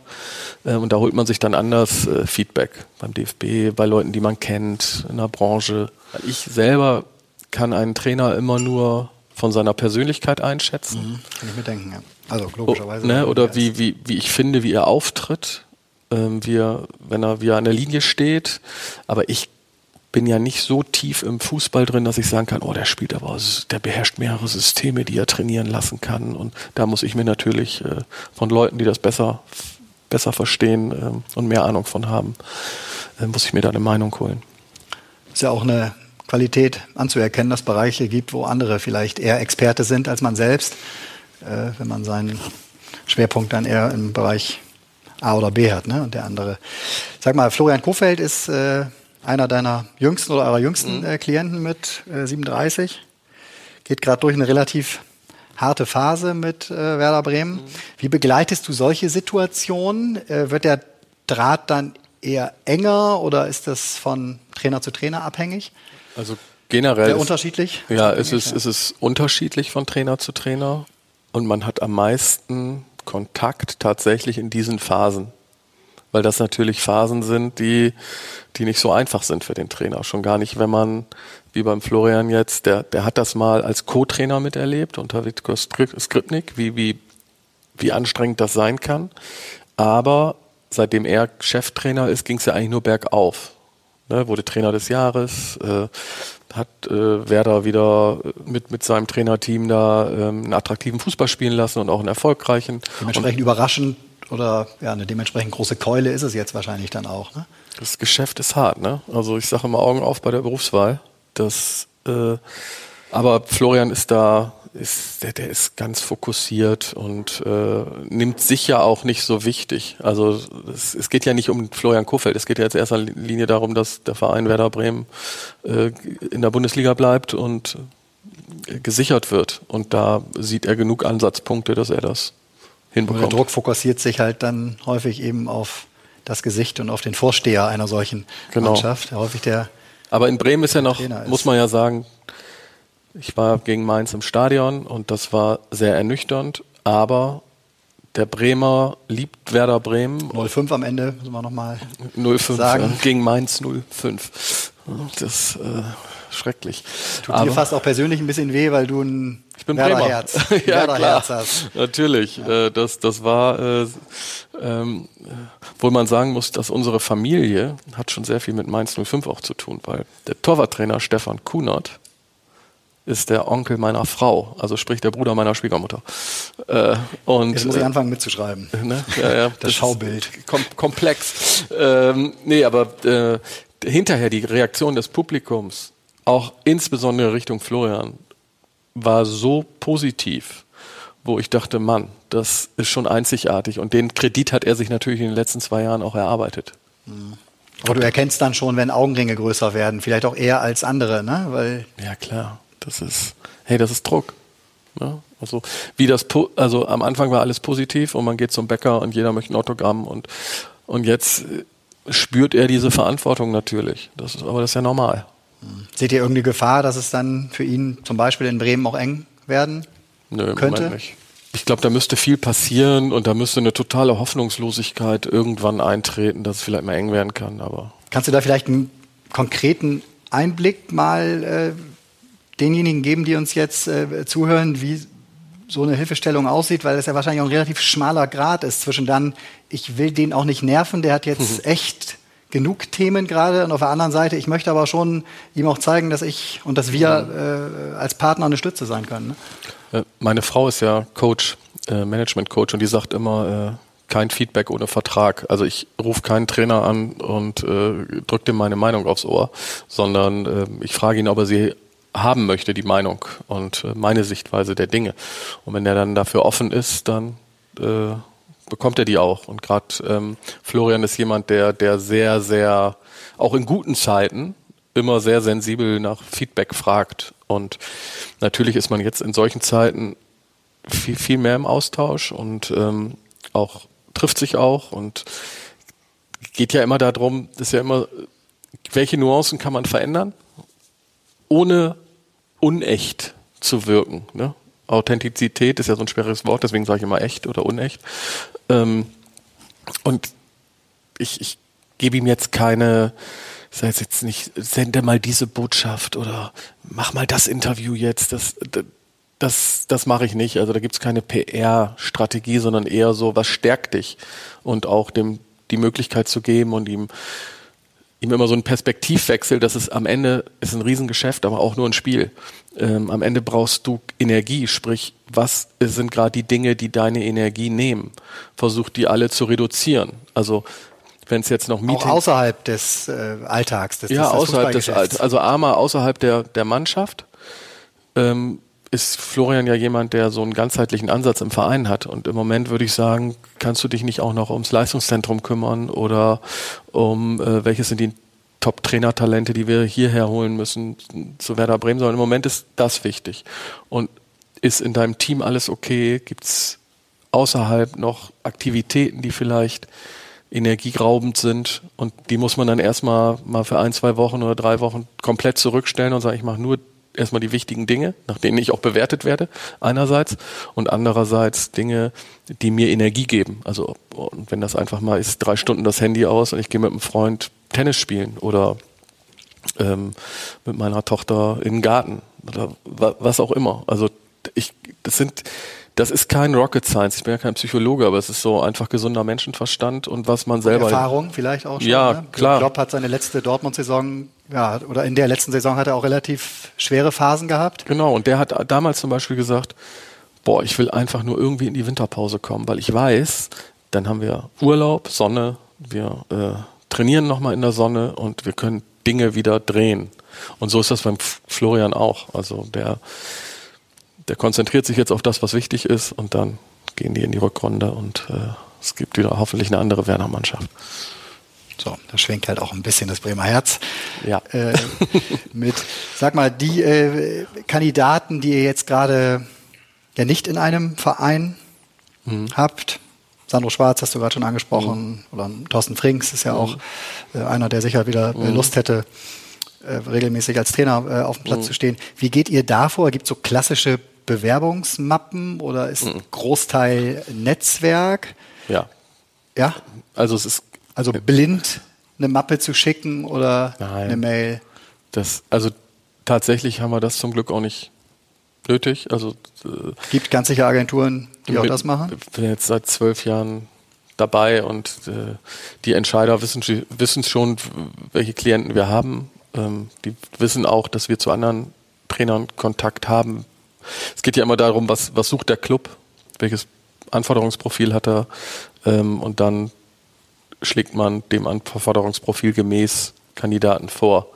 äh, und da holt man sich dann anders äh, Feedback beim DFB, bei Leuten, die man kennt, in der Branche. Ich selber kann einen Trainer immer nur von seiner Persönlichkeit einschätzen. Mhm, kann ich mir denken, ja. Also logischerweise. Oh, ne? Oder wie, wie, wie ich finde, wie er auftritt, ähm, wie er, wenn er, wie er an der Linie steht. Aber ich bin ja nicht so tief im Fußball drin, dass ich sagen kann, oh, der spielt aber, der beherrscht mehrere Systeme, die er trainieren lassen kann. Und da muss ich mir natürlich äh, von Leuten, die das besser, besser verstehen äh, und mehr Ahnung von haben, äh, muss ich mir da eine Meinung holen. Ist ja auch eine Qualität anzuerkennen, dass Bereiche gibt, wo andere vielleicht eher Experte sind als man selbst, äh, wenn man seinen Schwerpunkt dann eher im Bereich A oder B hat, ne? Und der andere. Sag mal, Florian Kofeld ist äh, einer deiner jüngsten oder eurer jüngsten mhm. äh, Klienten mit äh, 37. Geht gerade durch eine relativ harte Phase mit äh, Werder Bremen. Mhm. Wie begleitest du solche Situationen? Äh, wird der Draht dann eher enger oder ist das von Trainer zu Trainer abhängig? Also generell. Sehr unterschiedlich? Ja, es ist, ja. es ist unterschiedlich von Trainer zu Trainer und man hat am meisten Kontakt tatsächlich in diesen Phasen weil das natürlich Phasen sind, die, die nicht so einfach sind für den Trainer. Schon gar nicht, wenn man, wie beim Florian jetzt, der, der hat das mal als Co-Trainer miterlebt unter Vitko Skripnik, wie, wie, wie anstrengend das sein kann. Aber seitdem er Cheftrainer ist, ging es ja eigentlich nur bergauf. Ne, wurde Trainer des Jahres, äh, hat äh, Werder wieder mit, mit seinem Trainerteam da ähm, einen attraktiven Fußball spielen lassen und auch einen erfolgreichen. Dementsprechend und, überraschend oder ja, eine dementsprechend große Keule ist es jetzt wahrscheinlich dann auch. Ne? Das Geschäft ist hart, ne? Also ich sage immer Augen auf bei der Berufswahl. Das, äh, aber Florian ist da, ist, der, der ist ganz fokussiert und äh, nimmt sich ja auch nicht so wichtig. Also es, es geht ja nicht um Florian Kofeld, es geht ja jetzt erster Linie darum, dass der Verein Werder Bremen äh, in der Bundesliga bleibt und gesichert wird. Und da sieht er genug Ansatzpunkte, dass er das hinbekommt. der Druck fokussiert sich halt dann häufig eben auf das Gesicht und auf den Vorsteher einer solchen genau. Mannschaft. Häufig der Aber in Bremen ist ja noch, ist. muss man ja sagen, ich war gegen Mainz im Stadion und das war sehr ernüchternd, aber der Bremer liebt Werder Bremen. 0-5 am Ende, müssen wir nochmal 0-5 sagen. gegen Mainz 0-5. Das äh, schrecklich. Tut aber dir fast auch persönlich ein bisschen weh, weil du ein ich bin Bremer. Herz. ja, klar. Hast. Natürlich. Ja. Äh, das, das war, äh, ähm, wo man sagen muss, dass unsere Familie hat schon sehr viel mit Mainz 05 auch zu tun, weil der Torwarttrainer Stefan Kunert ist der Onkel meiner Frau, also sprich der Bruder meiner Schwiegermutter. Äh, und, Jetzt muss ich äh, anfangen mitzuschreiben. Ne? Ja, ja, das, das Schaubild. Kom komplex. Ähm, nee, aber äh, hinterher die Reaktion des Publikums, auch insbesondere Richtung Florian, war so positiv, wo ich dachte, Mann, das ist schon einzigartig. Und den Kredit hat er sich natürlich in den letzten zwei Jahren auch erarbeitet. Mhm. Aber du erkennst dann schon, wenn Augenringe größer werden, vielleicht auch eher als andere, ne? Weil ja klar, das ist, hey, das ist Druck. Ne? Also wie das, also am Anfang war alles positiv und man geht zum Bäcker und jeder möchte ein Autogramm und und jetzt spürt er diese Verantwortung natürlich. Das ist, aber das ist ja normal. Seht ihr irgendeine Gefahr, dass es dann für ihn zum Beispiel in Bremen auch eng werden Nö, könnte? Moment nicht. Ich glaube, da müsste viel passieren und da müsste eine totale Hoffnungslosigkeit irgendwann eintreten, dass es vielleicht mal eng werden kann. Aber kannst du da vielleicht einen konkreten Einblick mal äh, denjenigen geben, die uns jetzt äh, zuhören, wie so eine Hilfestellung aussieht, weil es ja wahrscheinlich auch ein relativ schmaler Grad ist zwischen dann, ich will den auch nicht nerven, der hat jetzt echt genug Themen gerade. Und auf der anderen Seite, ich möchte aber schon ihm auch zeigen, dass ich und dass wir äh, als Partner eine Stütze sein können. Ne? Äh, meine Frau ist ja Coach, äh, Management-Coach und die sagt immer, äh, kein Feedback ohne Vertrag. Also ich rufe keinen Trainer an und äh, drücke dem meine Meinung aufs Ohr, sondern äh, ich frage ihn, ob er sie haben möchte, die Meinung und meine Sichtweise der Dinge. Und wenn er dann dafür offen ist, dann bekommt er die auch. Und gerade ähm, Florian ist jemand, der, der sehr, sehr, auch in guten Zeiten, immer sehr sensibel nach Feedback fragt. Und natürlich ist man jetzt in solchen Zeiten viel, viel mehr im Austausch und ähm, auch trifft sich auch und geht ja immer darum, ist ja immer, welche Nuancen kann man verändern? ohne unecht zu wirken. Ne? Authentizität ist ja so ein schweres Wort, deswegen sage ich immer echt oder unecht. Ähm, und ich, ich gebe ihm jetzt keine, sei es jetzt nicht, sende mal diese Botschaft oder mach mal das Interview jetzt. Das, das, das mache ich nicht. Also da gibt's keine PR-Strategie, sondern eher so, was stärkt dich und auch dem die Möglichkeit zu geben und ihm ihm immer so einen Perspektivwechsel, dass es am Ende ist ein Riesengeschäft, aber auch nur ein Spiel. Ähm, am Ende brauchst du Energie, sprich, was sind gerade die Dinge, die deine Energie nehmen? Versuch die alle zu reduzieren. Also wenn es jetzt noch Meetings... Auch außerhalb des äh, Alltags. Des, ja, des außerhalb des Alltags. Also armer außerhalb der, der Mannschaft. Ähm, ist Florian ja jemand, der so einen ganzheitlichen Ansatz im Verein hat. Und im Moment würde ich sagen, kannst du dich nicht auch noch ums Leistungszentrum kümmern oder um äh, welches sind die Top-Trainer-Talente, die wir hierher holen müssen zu Werder Bremen, sondern im Moment ist das wichtig. Und ist in deinem Team alles okay? Gibt es außerhalb noch Aktivitäten, die vielleicht energieraubend sind und die muss man dann erstmal mal für ein, zwei Wochen oder drei Wochen komplett zurückstellen und sagen, ich mache nur erstmal die wichtigen Dinge, nach denen ich auch bewertet werde, einerseits, und andererseits Dinge, die mir Energie geben. Also, und wenn das einfach mal ist, drei Stunden das Handy aus und ich gehe mit einem Freund Tennis spielen oder ähm, mit meiner Tochter in den Garten oder was auch immer. Also ich, das sind das ist kein Rocket Science. Ich bin ja kein Psychologe, aber es ist so einfach gesunder Menschenverstand und was man selber. Erfahrung vielleicht auch schon. Ja, ne? klar. Klopp hat seine letzte Dortmund-Saison, ja, oder in der letzten Saison hat er auch relativ schwere Phasen gehabt. Genau. Und der hat damals zum Beispiel gesagt, boah, ich will einfach nur irgendwie in die Winterpause kommen, weil ich weiß, dann haben wir Urlaub, Sonne, wir äh, trainieren nochmal in der Sonne und wir können Dinge wieder drehen. Und so ist das beim Florian auch. Also der der konzentriert sich jetzt auf das, was wichtig ist und dann gehen die in die Rückrunde und äh, es gibt wieder hoffentlich eine andere Werner-Mannschaft. So, da schwingt halt auch ein bisschen das Bremer Herz ja. äh, mit. Sag mal, die äh, Kandidaten, die ihr jetzt gerade ja nicht in einem Verein mhm. habt, Sandro Schwarz hast du gerade schon angesprochen, mhm. oder Thorsten Frings ist ja auch mhm. äh, einer, der sicher wieder äh, mhm. Lust hätte, äh, regelmäßig als Trainer äh, auf dem Platz mhm. zu stehen. Wie geht ihr davor? Gibt es so klassische Bewerbungsmappen oder ist mhm. Großteil Netzwerk? Ja. Ja? Also es ist also blind eine Mappe zu schicken oder Nein. eine Mail. Das also tatsächlich haben wir das zum Glück auch nicht nötig. Also äh, gibt ganz sicher Agenturen, die mit, auch das machen. Ich bin jetzt seit zwölf Jahren dabei und äh, die Entscheider wissen, wissen schon, welche Klienten wir haben. Ähm, die wissen auch, dass wir zu anderen Trainern Kontakt haben, es geht ja immer darum, was, was sucht der Club, welches Anforderungsprofil hat er ähm, und dann schlägt man dem Anforderungsprofil gemäß Kandidaten vor.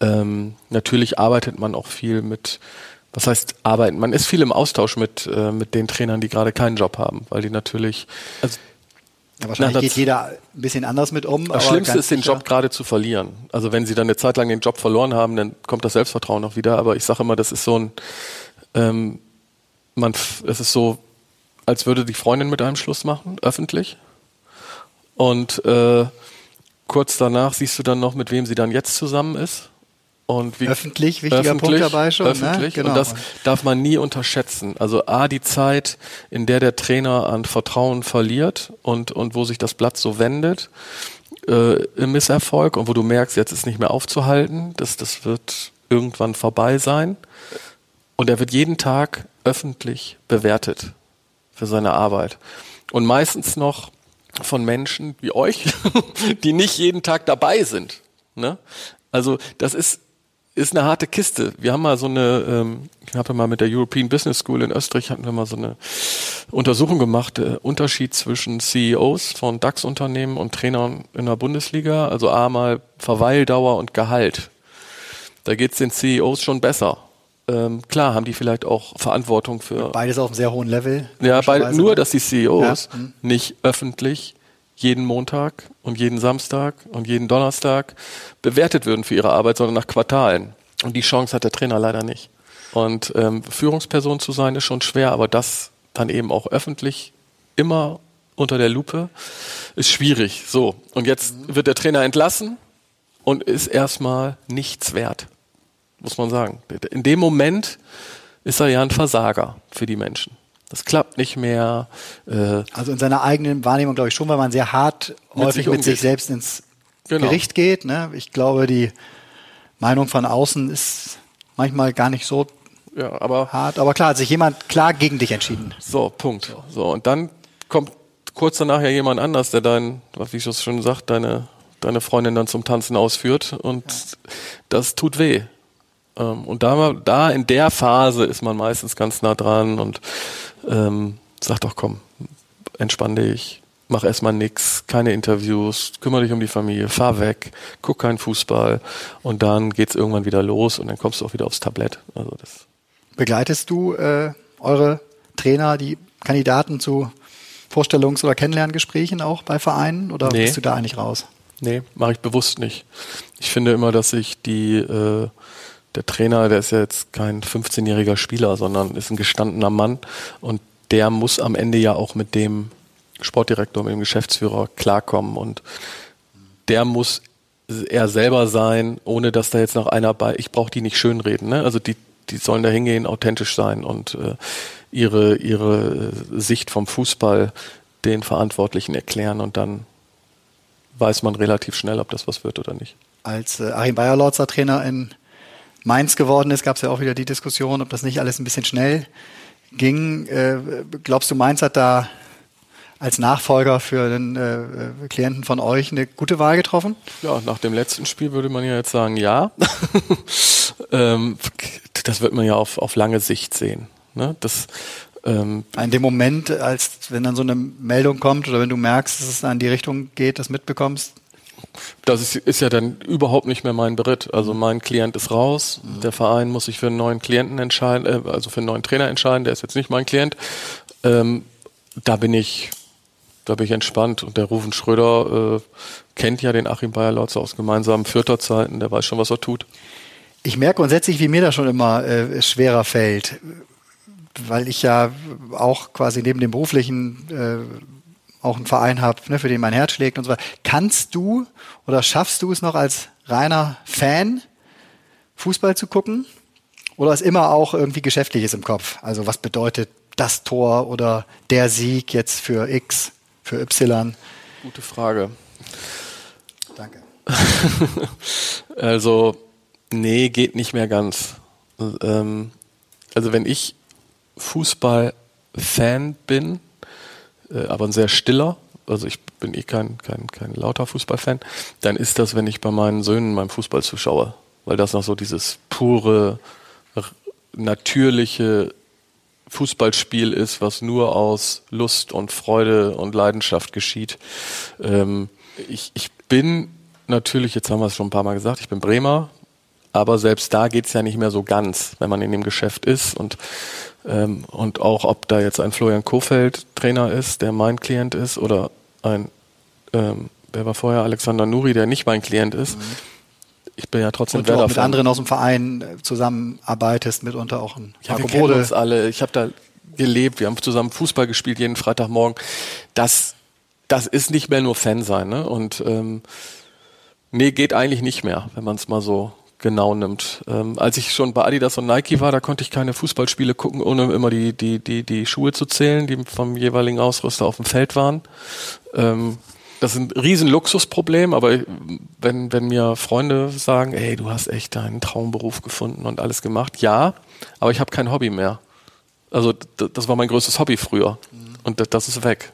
Ähm, natürlich arbeitet man auch viel mit, was heißt arbeiten? Man ist viel im Austausch mit, äh, mit den Trainern, die gerade keinen Job haben, weil die natürlich, also ja, wahrscheinlich Na, geht jeder ein bisschen anders mit um. Das Schlimmste ist, den Job gerade zu verlieren. Also wenn sie dann eine Zeit lang den Job verloren haben, dann kommt das Selbstvertrauen auch wieder. Aber ich sage immer, das ist so ein, ähm, man, es ist so, als würde die Freundin mit einem Schluss machen, öffentlich. Und äh, kurz danach siehst du dann noch, mit wem sie dann jetzt zusammen ist. Und wie, öffentlich, wichtiger öffentlich, Punkt dabei schon. Ne? Öffentlich. Ne? Genau. Und das darf man nie unterschätzen. Also A, die Zeit, in der der Trainer an Vertrauen verliert und, und wo sich das Blatt so wendet äh, im Misserfolg und wo du merkst, jetzt ist nicht mehr aufzuhalten, das, das wird irgendwann vorbei sein. Und er wird jeden Tag öffentlich bewertet für seine Arbeit. Und meistens noch von Menschen wie euch, die nicht jeden Tag dabei sind. Ne? Also das ist, ist eine harte Kiste. Wir haben mal so eine, ähm, ich habe mal mit der European Business School in Österreich hatten wir mal so eine Untersuchung gemacht, der Unterschied zwischen CEOs von DAX-Unternehmen und Trainern in der Bundesliga. Also einmal Verweildauer und Gehalt. Da geht es den CEOs schon besser ähm, klar haben die vielleicht auch Verantwortung für. Beides auf einem sehr hohen Level. Ja, bei, nur, dass die CEOs ja. hm. nicht öffentlich jeden Montag und jeden Samstag und jeden Donnerstag bewertet würden für ihre Arbeit, sondern nach Quartalen. Und die Chance hat der Trainer leider nicht. Und ähm, Führungsperson zu sein ist schon schwer, aber das dann eben auch öffentlich immer unter der Lupe ist schwierig. So, und jetzt wird der Trainer entlassen und ist erstmal nichts wert. Muss man sagen. In dem Moment ist er ja ein Versager für die Menschen. Das klappt nicht mehr. Äh, also in seiner eigenen Wahrnehmung glaube ich schon, weil man sehr hart mit häufig sich mit sich selbst ins genau. Gericht geht. Ne? Ich glaube, die Meinung von außen ist manchmal gar nicht so ja, aber hart. Aber klar, hat sich jemand klar gegen dich entschieden. So, Punkt. So, und dann kommt kurz danach ja jemand anders, der dein, wie ich das schon sagt, deine, deine Freundin dann zum Tanzen ausführt und ja. das tut weh. Ähm, und da, da in der Phase ist man meistens ganz nah dran und ähm, sagt doch komm, entspann dich, mach erstmal nix, keine Interviews, kümmere dich um die Familie, fahr weg, guck keinen Fußball und dann geht's irgendwann wieder los und dann kommst du auch wieder aufs Tablett. Also das Begleitest du äh, eure Trainer, die Kandidaten zu Vorstellungs- oder Kennenlerngesprächen auch bei Vereinen oder nee. bist du da eigentlich raus? Nee, mache ich bewusst nicht. Ich finde immer, dass sich die äh, der Trainer, der ist ja jetzt kein 15-jähriger Spieler, sondern ist ein gestandener Mann und der muss am Ende ja auch mit dem Sportdirektor, mit dem Geschäftsführer klarkommen und der muss er selber sein, ohne dass da jetzt noch einer bei, ich brauche die nicht schönreden, ne? Also die, die sollen da hingehen, authentisch sein und äh, ihre, ihre Sicht vom Fußball den Verantwortlichen erklären und dann weiß man relativ schnell, ob das was wird oder nicht. Als äh, Achim Bayerlotzer Trainer in Mainz geworden ist, gab es ja auch wieder die Diskussion, ob das nicht alles ein bisschen schnell ging. Äh, glaubst du, Mainz hat da als Nachfolger für den äh, Klienten von euch eine gute Wahl getroffen? Ja, nach dem letzten Spiel würde man ja jetzt sagen, ja. ähm, das wird man ja auf, auf lange Sicht sehen. Ne? Das, ähm, in dem Moment, als wenn dann so eine Meldung kommt oder wenn du merkst, dass es in die Richtung geht, das mitbekommst, das ist, ist, ja dann überhaupt nicht mehr mein Beritt. Also mein Klient ist raus. Mhm. Der Verein muss sich für einen neuen Klienten entscheiden, äh, also für einen neuen Trainer entscheiden. Der ist jetzt nicht mein Klient. Ähm, da bin ich, da bin ich entspannt. Und der Rufen Schröder äh, kennt ja den Achim Bayerlotz aus gemeinsamen Fürther-Zeiten. Der weiß schon, was er tut. Ich merke grundsätzlich, wie mir das schon immer äh, schwerer fällt, weil ich ja auch quasi neben dem beruflichen äh, auch einen Verein habe, ne, für den mein Herz schlägt und so weiter. Kannst du oder schaffst du es noch als reiner Fan, Fußball zu gucken? Oder ist immer auch irgendwie Geschäftliches im Kopf? Also was bedeutet das Tor oder der Sieg jetzt für X, für Y? Gute Frage. Danke. also, nee, geht nicht mehr ganz. Ähm, also wenn ich Fußball-Fan bin, äh, aber ein sehr stiller, also ich bin eh kein, kein, kein lauter Fußballfan, dann ist das, wenn ich bei meinen Söhnen beim Fußball zuschaue, weil das noch so dieses pure, natürliche Fußballspiel ist, was nur aus Lust und Freude und Leidenschaft geschieht. Ähm, ich, ich bin natürlich, jetzt haben wir es schon ein paar Mal gesagt, ich bin Bremer, aber selbst da geht's ja nicht mehr so ganz, wenn man in dem Geschäft ist und ähm, und auch, ob da jetzt ein Florian Kofeld Trainer ist, der mein Klient ist, oder ein, ähm, wer war vorher, Alexander Nuri, der nicht mein Klient ist. Mhm. Ich bin ja trotzdem und du auch mit anderen aus dem Verein äh, zusammenarbeitest, mitunter auch ein ja, wir kennen uns alle. Ich habe da gelebt, wir haben zusammen Fußball gespielt jeden Freitagmorgen. Das, das ist nicht mehr nur Fan sein, ne? Und ähm, nee, geht eigentlich nicht mehr, wenn man es mal so genau nimmt. Ähm, als ich schon bei Adidas und Nike war, da konnte ich keine Fußballspiele gucken, ohne immer die, die, die, die Schuhe zu zählen, die vom jeweiligen Ausrüster auf dem Feld waren. Ähm, das ist ein riesen Luxusproblem, aber wenn, wenn mir Freunde sagen, ey, du hast echt deinen Traumberuf gefunden und alles gemacht, ja, aber ich habe kein Hobby mehr. Also das war mein größtes Hobby früher und das ist weg.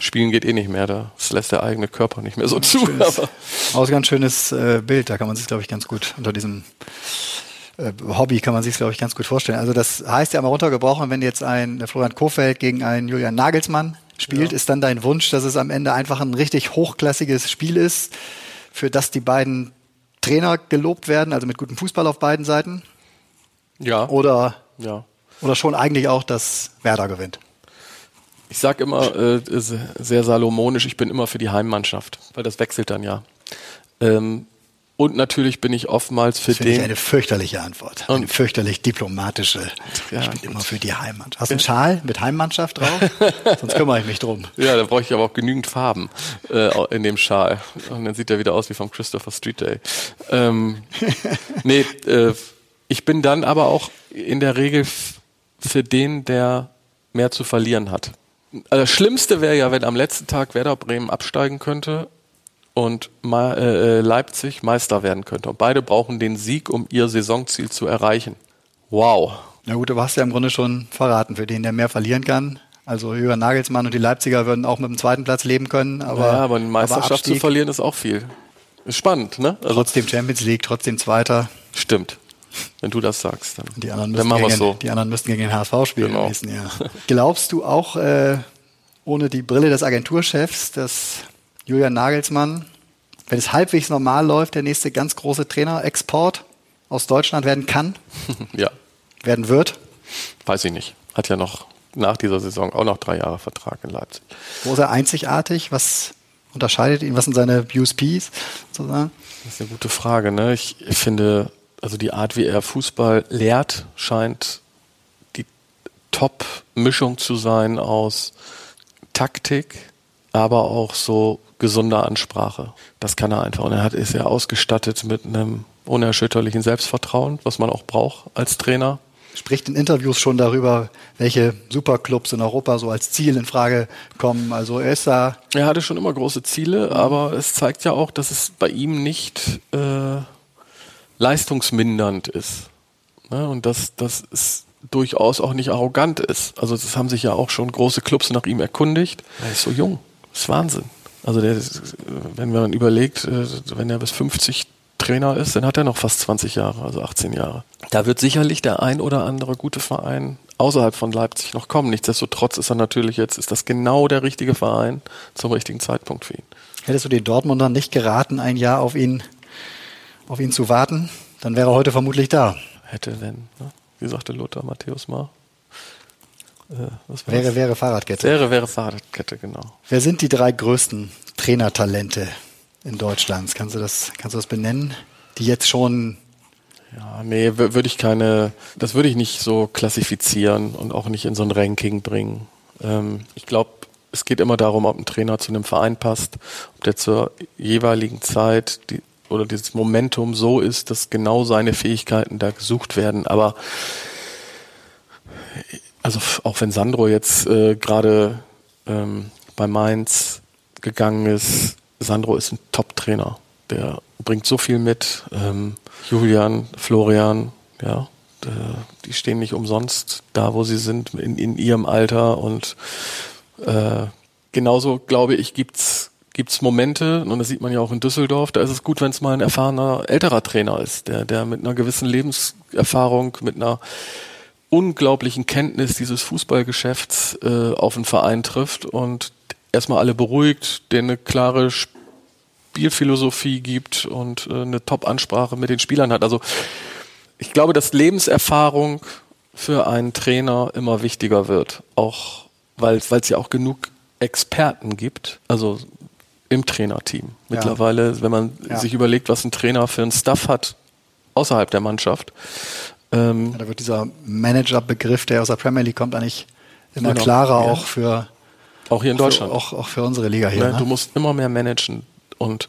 Spielen geht eh nicht mehr, das lässt der eigene Körper nicht mehr so zu. Schönes, aber. Auch ein ganz schönes äh, Bild, da kann man sich, glaube ich, ganz gut unter diesem äh, Hobby kann man sich, glaube ich, ganz gut vorstellen. Also das heißt ja mal runtergebrochen, wenn jetzt ein Florian Kofeld gegen einen Julian Nagelsmann spielt, ja. ist dann dein Wunsch, dass es am Ende einfach ein richtig hochklassiges Spiel ist, für das die beiden Trainer gelobt werden, also mit gutem Fußball auf beiden Seiten? Ja. Oder, ja. oder schon eigentlich auch, dass Werder gewinnt? Ich sage immer äh, sehr salomonisch, ich bin immer für die Heimmannschaft, weil das wechselt dann ja. Ähm, Und natürlich bin ich oftmals für das den. Ich eine fürchterliche Antwort. Und eine fürchterlich diplomatische. Ja, ich bin immer für die Heimat. Hast du einen Schal mit Heimmannschaft drauf? Sonst kümmere ich mich drum. Ja, da brauche ich aber auch genügend Farben äh, in dem Schal. Und dann sieht er wieder aus wie vom Christopher Street Day. Ähm, nee, äh, ich bin dann aber auch in der Regel für den, der mehr zu verlieren hat. Also das Schlimmste wäre ja, wenn am letzten Tag Werder Bremen absteigen könnte und äh, äh, Leipzig Meister werden könnte. Und beide brauchen den Sieg, um ihr Saisonziel zu erreichen. Wow. Na gut, du hast ja im Grunde schon verraten, für den, der mehr verlieren kann. Also Jürgen Nagelsmann und die Leipziger würden auch mit dem zweiten Platz leben können. Aber, ja, aber eine Meisterschaft aber zu verlieren ist auch viel. Ist spannend, ne? Also trotzdem Champions League, trotzdem Zweiter. Stimmt. Wenn du das sagst, dann, die anderen müssen, dann gegen, so. die anderen müssten gegen den HSV spielen genau. im nächsten Jahr. Glaubst du auch, äh, ohne die Brille des Agenturchefs, dass Julian Nagelsmann, wenn es halbwegs normal läuft, der nächste ganz große Trainerexport aus Deutschland werden kann? ja. Werden wird? Weiß ich nicht. Hat ja noch nach dieser Saison auch noch drei Jahre Vertrag in Leipzig. Wo ist er einzigartig? Was unterscheidet ihn? Was sind seine USPs sozusagen? Das ist eine gute Frage. Ne? Ich finde, also die Art, wie er Fußball lehrt, scheint die Top-Mischung zu sein aus Taktik, aber auch so gesunder Ansprache. Das kann er einfach. Und er hat, ist ja ausgestattet mit einem unerschütterlichen Selbstvertrauen, was man auch braucht als Trainer. Spricht in Interviews schon darüber, welche Superclubs in Europa so als Ziel in Frage kommen. Also er ist da. Er hatte schon immer große Ziele, aber es zeigt ja auch, dass es bei ihm nicht äh, leistungsmindernd ist. Ne? Und dass das durchaus auch nicht arrogant ist. Also das haben sich ja auch schon große Clubs nach ihm erkundigt. Er ist so jung. Das ist Wahnsinn. Also der, wenn man überlegt, äh, wenn er bis 50 Trainer ist, dann hat er noch fast 20 Jahre, also 18 Jahre. Da wird sicherlich der ein oder andere gute Verein außerhalb von Leipzig noch kommen. Nichtsdestotrotz ist er natürlich jetzt, ist das genau der richtige Verein zum richtigen Zeitpunkt für ihn. Hättest du den Dortmundern nicht geraten, ein Jahr auf ihn auf ihn zu warten, dann wäre er heute vermutlich da. Hätte, wenn. Ne? Wie sagte Lothar Matthäus mal? Äh, wäre, wäre Fahrradkette. Wäre, wäre Fahrradkette, genau. Wer sind die drei größten Trainertalente in Deutschland? Kannst du das, kannst du das benennen? Die jetzt schon ja, nee, würde ich keine, das würde ich nicht so klassifizieren und auch nicht in so ein Ranking bringen. Ähm, ich glaube, es geht immer darum, ob ein Trainer zu einem Verein passt, ob der zur jeweiligen Zeit die, oder dieses Momentum so ist, dass genau seine Fähigkeiten da gesucht werden. Aber also auch wenn Sandro jetzt äh, gerade ähm, bei Mainz gegangen ist, Sandro ist ein Top-Trainer. Der bringt so viel mit. Ähm, Julian, Florian, ja, die stehen nicht umsonst da, wo sie sind, in, in ihrem Alter. Und äh, genauso, glaube ich, gibt's gibt es Momente, und das sieht man ja auch in Düsseldorf, da ist es gut, wenn es mal ein erfahrener älterer Trainer ist, der, der mit einer gewissen Lebenserfahrung, mit einer unglaublichen Kenntnis dieses Fußballgeschäfts äh, auf einen Verein trifft und erstmal alle beruhigt, der eine klare Spielphilosophie gibt und äh, eine Top-Ansprache mit den Spielern hat. Also ich glaube, dass Lebenserfahrung für einen Trainer immer wichtiger wird, auch weil es ja auch genug Experten gibt, also im Trainerteam. Mittlerweile, ja. wenn man ja. sich überlegt, was ein Trainer für einen Stuff hat außerhalb der Mannschaft. Ähm, ja, da wird dieser Manager-Begriff, der aus der Premier League kommt, eigentlich immer genau. klarer auch für auch hier in Deutschland. Für, auch, auch für unsere Liga hier. Ne? Du musst immer mehr managen und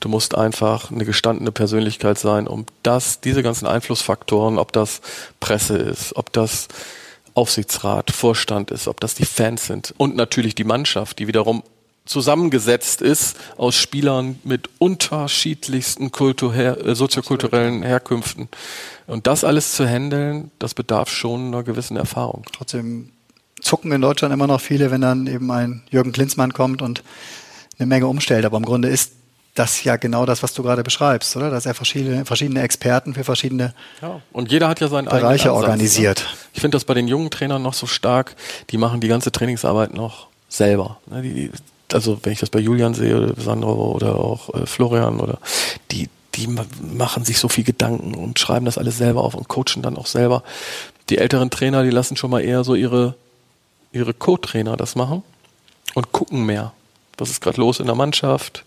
du musst einfach eine gestandene Persönlichkeit sein, um das, diese ganzen Einflussfaktoren, ob das Presse ist, ob das Aufsichtsrat, Vorstand ist, ob das die Fans sind und natürlich die Mannschaft, die wiederum zusammengesetzt ist aus Spielern mit unterschiedlichsten Kulturher äh, soziokulturellen Herkünften. Und das alles zu handeln, das bedarf schon einer gewissen Erfahrung. Trotzdem zucken in Deutschland immer noch viele, wenn dann eben ein Jürgen Klinsmann kommt und eine Menge umstellt. Aber im Grunde ist das ja genau das, was du gerade beschreibst, oder? Dass er verschiedene, verschiedene Experten für verschiedene ja, und jeder hat ja seinen Bereiche Ansatz, organisiert. Ne? Ich finde das bei den jungen Trainern noch so stark. Die machen die ganze Trainingsarbeit noch selber. Ne? Die, also wenn ich das bei Julian sehe oder Sandro oder auch äh, Florian oder die, die machen sich so viel Gedanken und schreiben das alles selber auf und coachen dann auch selber. Die älteren Trainer, die lassen schon mal eher so ihre, ihre Co-Trainer das machen und gucken mehr. was ist gerade los in der Mannschaft,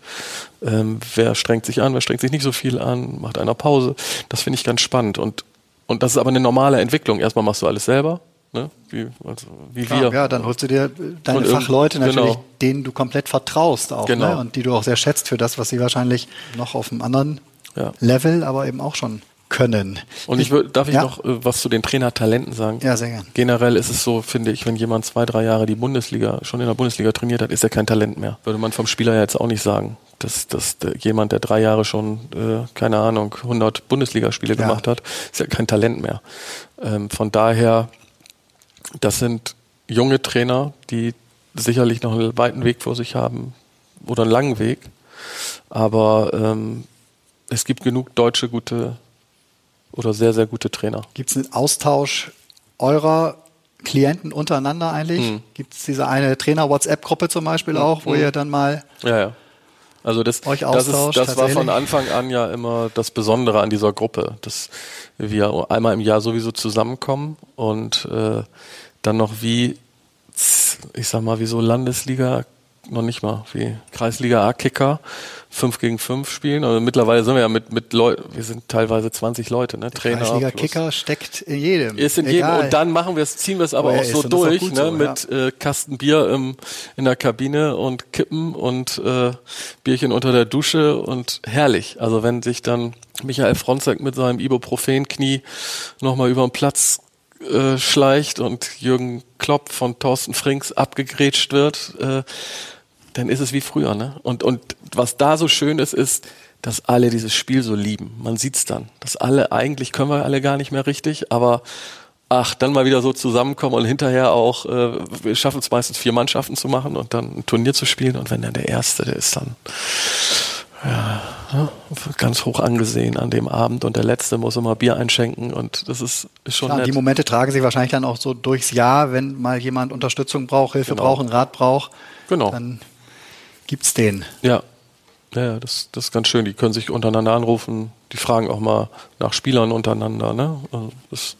ähm, wer strengt sich an, wer strengt sich nicht so viel an, macht einer Pause. Das finde ich ganz spannend. Und, und das ist aber eine normale Entwicklung. Erstmal machst du alles selber, ne? wie, also, wie Klar, wir. Ja, dann holst du dir deine Fachleute natürlich, genau. denen du komplett vertraust auch, Genau. ne? und die du auch sehr schätzt für das, was sie wahrscheinlich noch auf einem anderen Ja. Level, aber eben auch schon können. Und ich würd, darf ich Ja? noch äh, was zu den Trainertalenten sagen? Ja, sehr gern. Generell ist es so, finde ich, wenn jemand zwei, drei Jahre die Bundesliga, schon in der Bundesliga trainiert hat, ist er kein Talent mehr. Würde man vom Spieler ja jetzt auch nicht sagen. Dass, dass der, jemand, der drei Jahre schon, äh, keine Ahnung, 100 Bundesligaspiele Ja. gemacht hat, ist ja kein Talent mehr. Ähm, von daher, das sind junge Trainer, die sicherlich noch einen weiten Weg vor sich haben oder einen langen Weg. Aber ähm, es gibt genug deutsche gute oder sehr, sehr gute Trainer. Gibt es einen Austausch eurer Klienten untereinander eigentlich? Mhm. Gibt es diese eine Trainer-WhatsApp-Gruppe zum Beispiel auch, wo ihr dann mal Ja, ja. Also das, Euch das, ist, austauscht, das war von? Anfang an ja immer das Besondere an dieser Gruppe, dass wir einmal im Jahr sowieso zusammenkommen und äh, dann noch wie, ich sag mal, wie so Landesliga, noch nicht mal, wie Kreisliga A-Kicker, 5 gegen 5 spielen. Und mittlerweile sind wir ja mit, mit Leuten, wir sind teilweise 20 Leute, ne? Trainer. Kreisliga plus- Kicker steckt in jedem. ist in jedem. Egal. Und dann machen wir es, ziehen wir es aber er auch so auch durch, gut ne, so, mit äh, Kasten Bier im, in der Kabine und Kippen und äh, Bierchen unter der Dusche und herrlich. Also wenn sich dann Michael Fronzek mit seinem Ibuprofen-Knie nochmal über den Platz äh, schleicht und Jürgen Klopp von Thorsten Frings abgegrätscht wird, äh, dann ist es wie früher, ne? Und, und was da so schön ist, ist, dass alle dieses Spiel so lieben. Man sieht's dann. Dass alle, eigentlich können wir alle gar nicht mehr richtig, aber ach, dann mal wieder so zusammenkommen und hinterher auch, äh, wir schaffen es meistens vier Mannschaften zu machen und dann ein Turnier zu spielen und wenn dann der Erste, der ist dann ja, ja, ganz hoch angesehen an dem Abend und der Letzte muss immer Bier einschenken und das ist, ist schon Klar, nett. die Momente tragen sich wahrscheinlich dann auch so durchs Jahr, wenn mal jemand Unterstützung braucht, Hilfe Genau. braucht, einen Rat braucht. Genau. Dann gibt's den. Ja, ja, das, das ist ganz schön. Die können sich untereinander anrufen. Die fragen auch mal nach Spielern untereinander. Ne? Also das,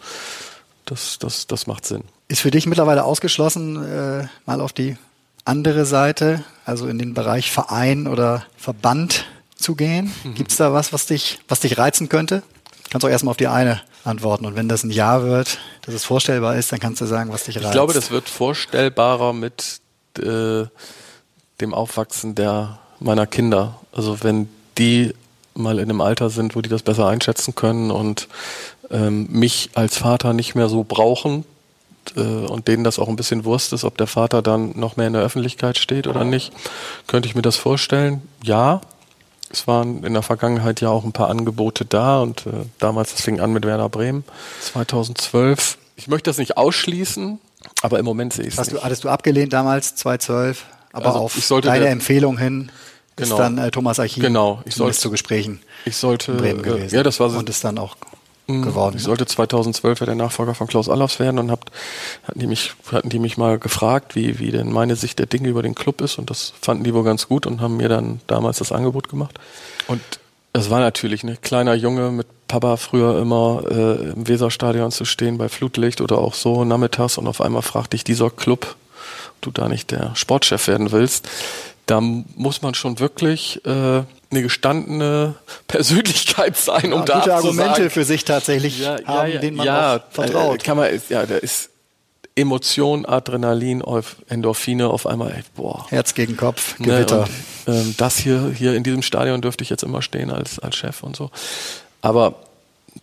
das, das, das macht Sinn. Ist für dich mittlerweile ausgeschlossen, äh, mal auf die andere Seite, also in den Bereich Verein oder Verband zu gehen? Mhm. Gibt's da was, was dich, was dich reizen könnte? Kannst auch erstmal auf die eine antworten. Und wenn das ein Ja wird, dass es vorstellbar ist, dann kannst du sagen, was dich reizt. Ich glaube, das wird vorstellbarer mit äh, dem Aufwachsen der meiner Kinder. Also wenn die mal in einem Alter sind, wo die das besser einschätzen können und ähm, mich als Vater nicht mehr so brauchen äh, und denen das auch ein bisschen Wurst ist, ob der Vater dann noch mehr in der Öffentlichkeit steht oder nicht, könnte ich mir das vorstellen. Ja, es waren in der Vergangenheit ja auch ein paar Angebote da und äh, damals, das fing an mit Werder Bremen, 2012. Ich möchte das nicht ausschließen, aber im Moment sehe ich es Hast nicht. hattest du abgelehnt damals, 2012, aber Also, auf ich sollte deine der- Empfehlung hin ist Genau. dann äh, Thomas Archie Genau, ich sollte- zu Gesprächen Ich sollte, in Bremen äh, gewesen. ja, das war so, Und ist dann auch Mhm. geworden. Ich sollte 2012 ja der Nachfolger von Klaus Allofs werden und habt, hatten, die mich, hatten die mich mal gefragt, wie, wie denn meine Sicht der Dinge über den Club ist und das fanden die wohl ganz gut und haben mir dann damals das Angebot gemacht. Und es war natürlich ein kleiner Junge mit Papa früher immer äh, im Weserstadion zu stehen bei Flutlicht oder auch so nachmittags und auf einmal fragt dich dieser Club, du da nicht der Sportchef werden willst. Da muss man schon wirklich äh, eine gestandene Persönlichkeit sein, um Ja, da gute. Argumente für sich tatsächlich Ja, haben, ja, denen man ja, auch vertraut. Äh, kann man, ja, da ist Emotion, Adrenalin, Endorphine auf einmal, ey, boah. Herz gegen Kopf, Ne, Gewitter. und, ähm, das hier, hier in diesem Stadion dürfte ich jetzt immer stehen als, als Chef und so. Aber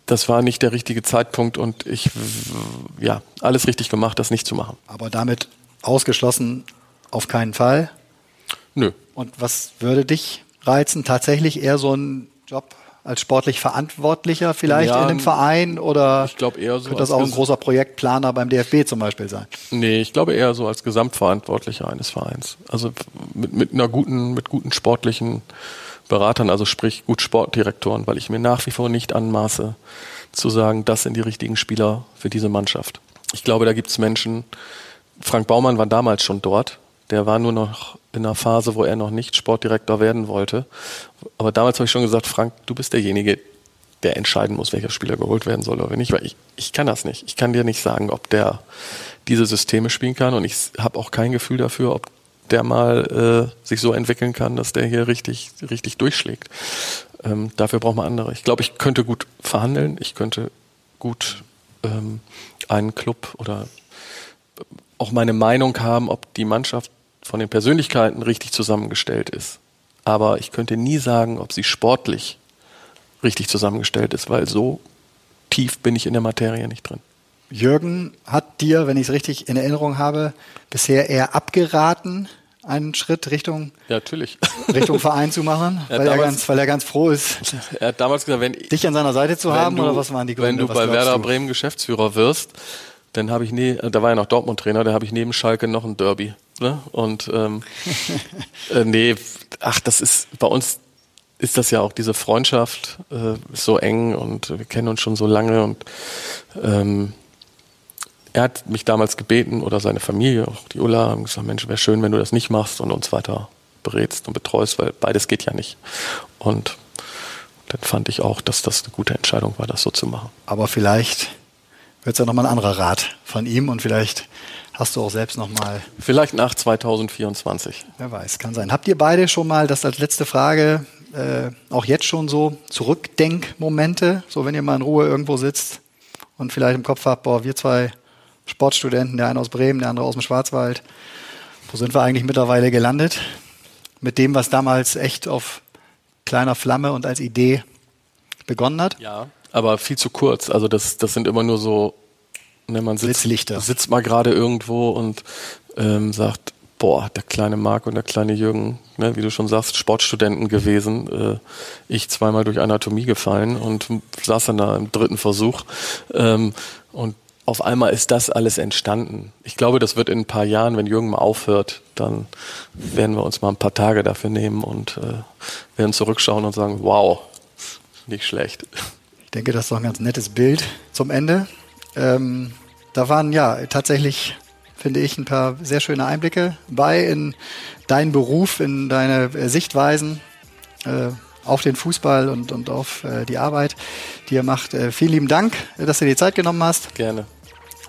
das war nicht der richtige Zeitpunkt und ich, ja, alles richtig gemacht, das nicht zu machen. Aber damit ausgeschlossen auf keinen Fall. Nö. Und was würde dich reizen? Tatsächlich eher so ein Job als sportlich Verantwortlicher vielleicht Ja, in einem Verein oder ich glaube eher so könnte das auch ein großer Projektplaner beim DFB zum Beispiel sein? Nee, ich glaube eher so als Gesamtverantwortlicher eines Vereins. Also mit, mit einer guten, mit guten sportlichen Beratern, also sprich gut Sportdirektoren, weil ich mir nach wie vor nicht anmaße zu sagen, das sind die richtigen Spieler für diese Mannschaft. Ich glaube, da gibt's Menschen, Frank Baumann war damals schon dort, der war nur noch in einer Phase, wo er noch nicht Sportdirektor werden wollte. Aber damals habe ich schon gesagt, Frank, du bist derjenige, der entscheiden muss, welcher Spieler geholt werden soll oder nicht, weil ich, ich kann das nicht. Ich kann dir nicht sagen, ob der diese Systeme spielen kann und ich habe auch kein Gefühl dafür, ob der mal äh, sich so entwickeln kann, dass der hier richtig, richtig durchschlägt. Ähm, dafür braucht man andere. Ich glaube, ich könnte gut verhandeln, ich könnte gut ähm, einen Club oder auch meine Meinung haben, ob die Mannschaft von den Persönlichkeiten richtig zusammengestellt ist. Aber ich könnte nie sagen, ob sie sportlich richtig zusammengestellt ist, weil so tief bin ich in der Materie nicht drin. Jürgen hat dir, wenn ich es richtig in Erinnerung habe, bisher eher abgeraten, einen Schritt Richtung, ja, natürlich. Richtung Verein zu machen, ja, weil, damals, er ganz, weil er ganz froh ist, er hat damals gesagt, wenn, dich an seiner Seite zu haben, du, oder was waren die Gründe? Wenn du bei Werder du? Bremen Geschäftsführer wirst, dann habe ich nie, da war ja noch Dortmund-Trainer, da habe ich neben Schalke noch ein Derby. Ne? Und ähm, äh, nee, ach, das ist bei uns ist das ja auch diese Freundschaft äh, so eng und wir kennen uns schon so lange und ähm, er hat mich damals gebeten oder seine Familie, auch die Ulla, haben gesagt, Mensch, wäre schön, wenn du das nicht machst und uns weiter berätst und betreust, weil beides geht ja nicht. Und dann fand ich auch, dass das eine gute Entscheidung war, das so zu machen. Aber vielleicht wird es ja nochmal ein anderer Rat von ihm und vielleicht hast du auch selbst nochmal. Vielleicht nach 2024. Wer weiß, kann sein. Habt ihr beide schon mal, das als letzte Frage, äh, auch jetzt schon so Zurückdenkmomente, so wenn ihr mal in Ruhe irgendwo sitzt und vielleicht im Kopf habt, boah, wir zwei Sportstudenten, der eine aus Bremen, der andere aus dem Schwarzwald. Wo sind wir eigentlich mittlerweile gelandet? Mit dem, was damals echt auf kleiner Flamme und als Idee begonnen hat? Ja, aber viel zu kurz. Also das, das sind immer nur so, ne, man sitzt, sitzt mal gerade irgendwo und ähm, sagt, boah, der kleine Marc und der kleine Jürgen, ne, wie du schon sagst, Sportstudenten gewesen. Äh, ich zweimal durch Anatomie gefallen und saß dann da im dritten Versuch. Ähm, und auf einmal ist das alles entstanden. Ich glaube, das wird in ein paar Jahren, wenn Jürgen mal aufhört, dann werden wir uns mal ein paar Tage dafür nehmen und äh, werden zurückschauen und sagen, wow, nicht schlecht. Ich denke, das ist doch ein ganz nettes Bild zum Ende. Ähm, da waren ja tatsächlich, finde ich, ein paar sehr schöne Einblicke bei in deinen Beruf, in deine äh, Sichtweisen. Äh, auf den Fußball und, und auf äh, die Arbeit, die ihr macht. Äh, vielen lieben Dank, dass du dir die Zeit genommen hast. Gerne.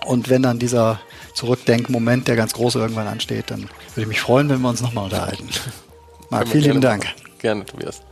Und wenn dann dieser Zurückdenkmoment, der ganz große irgendwann ansteht, dann würde ich mich freuen, wenn wir uns nochmal unterhalten. Marc, vielen lieben Dank. Gerne, Tobias.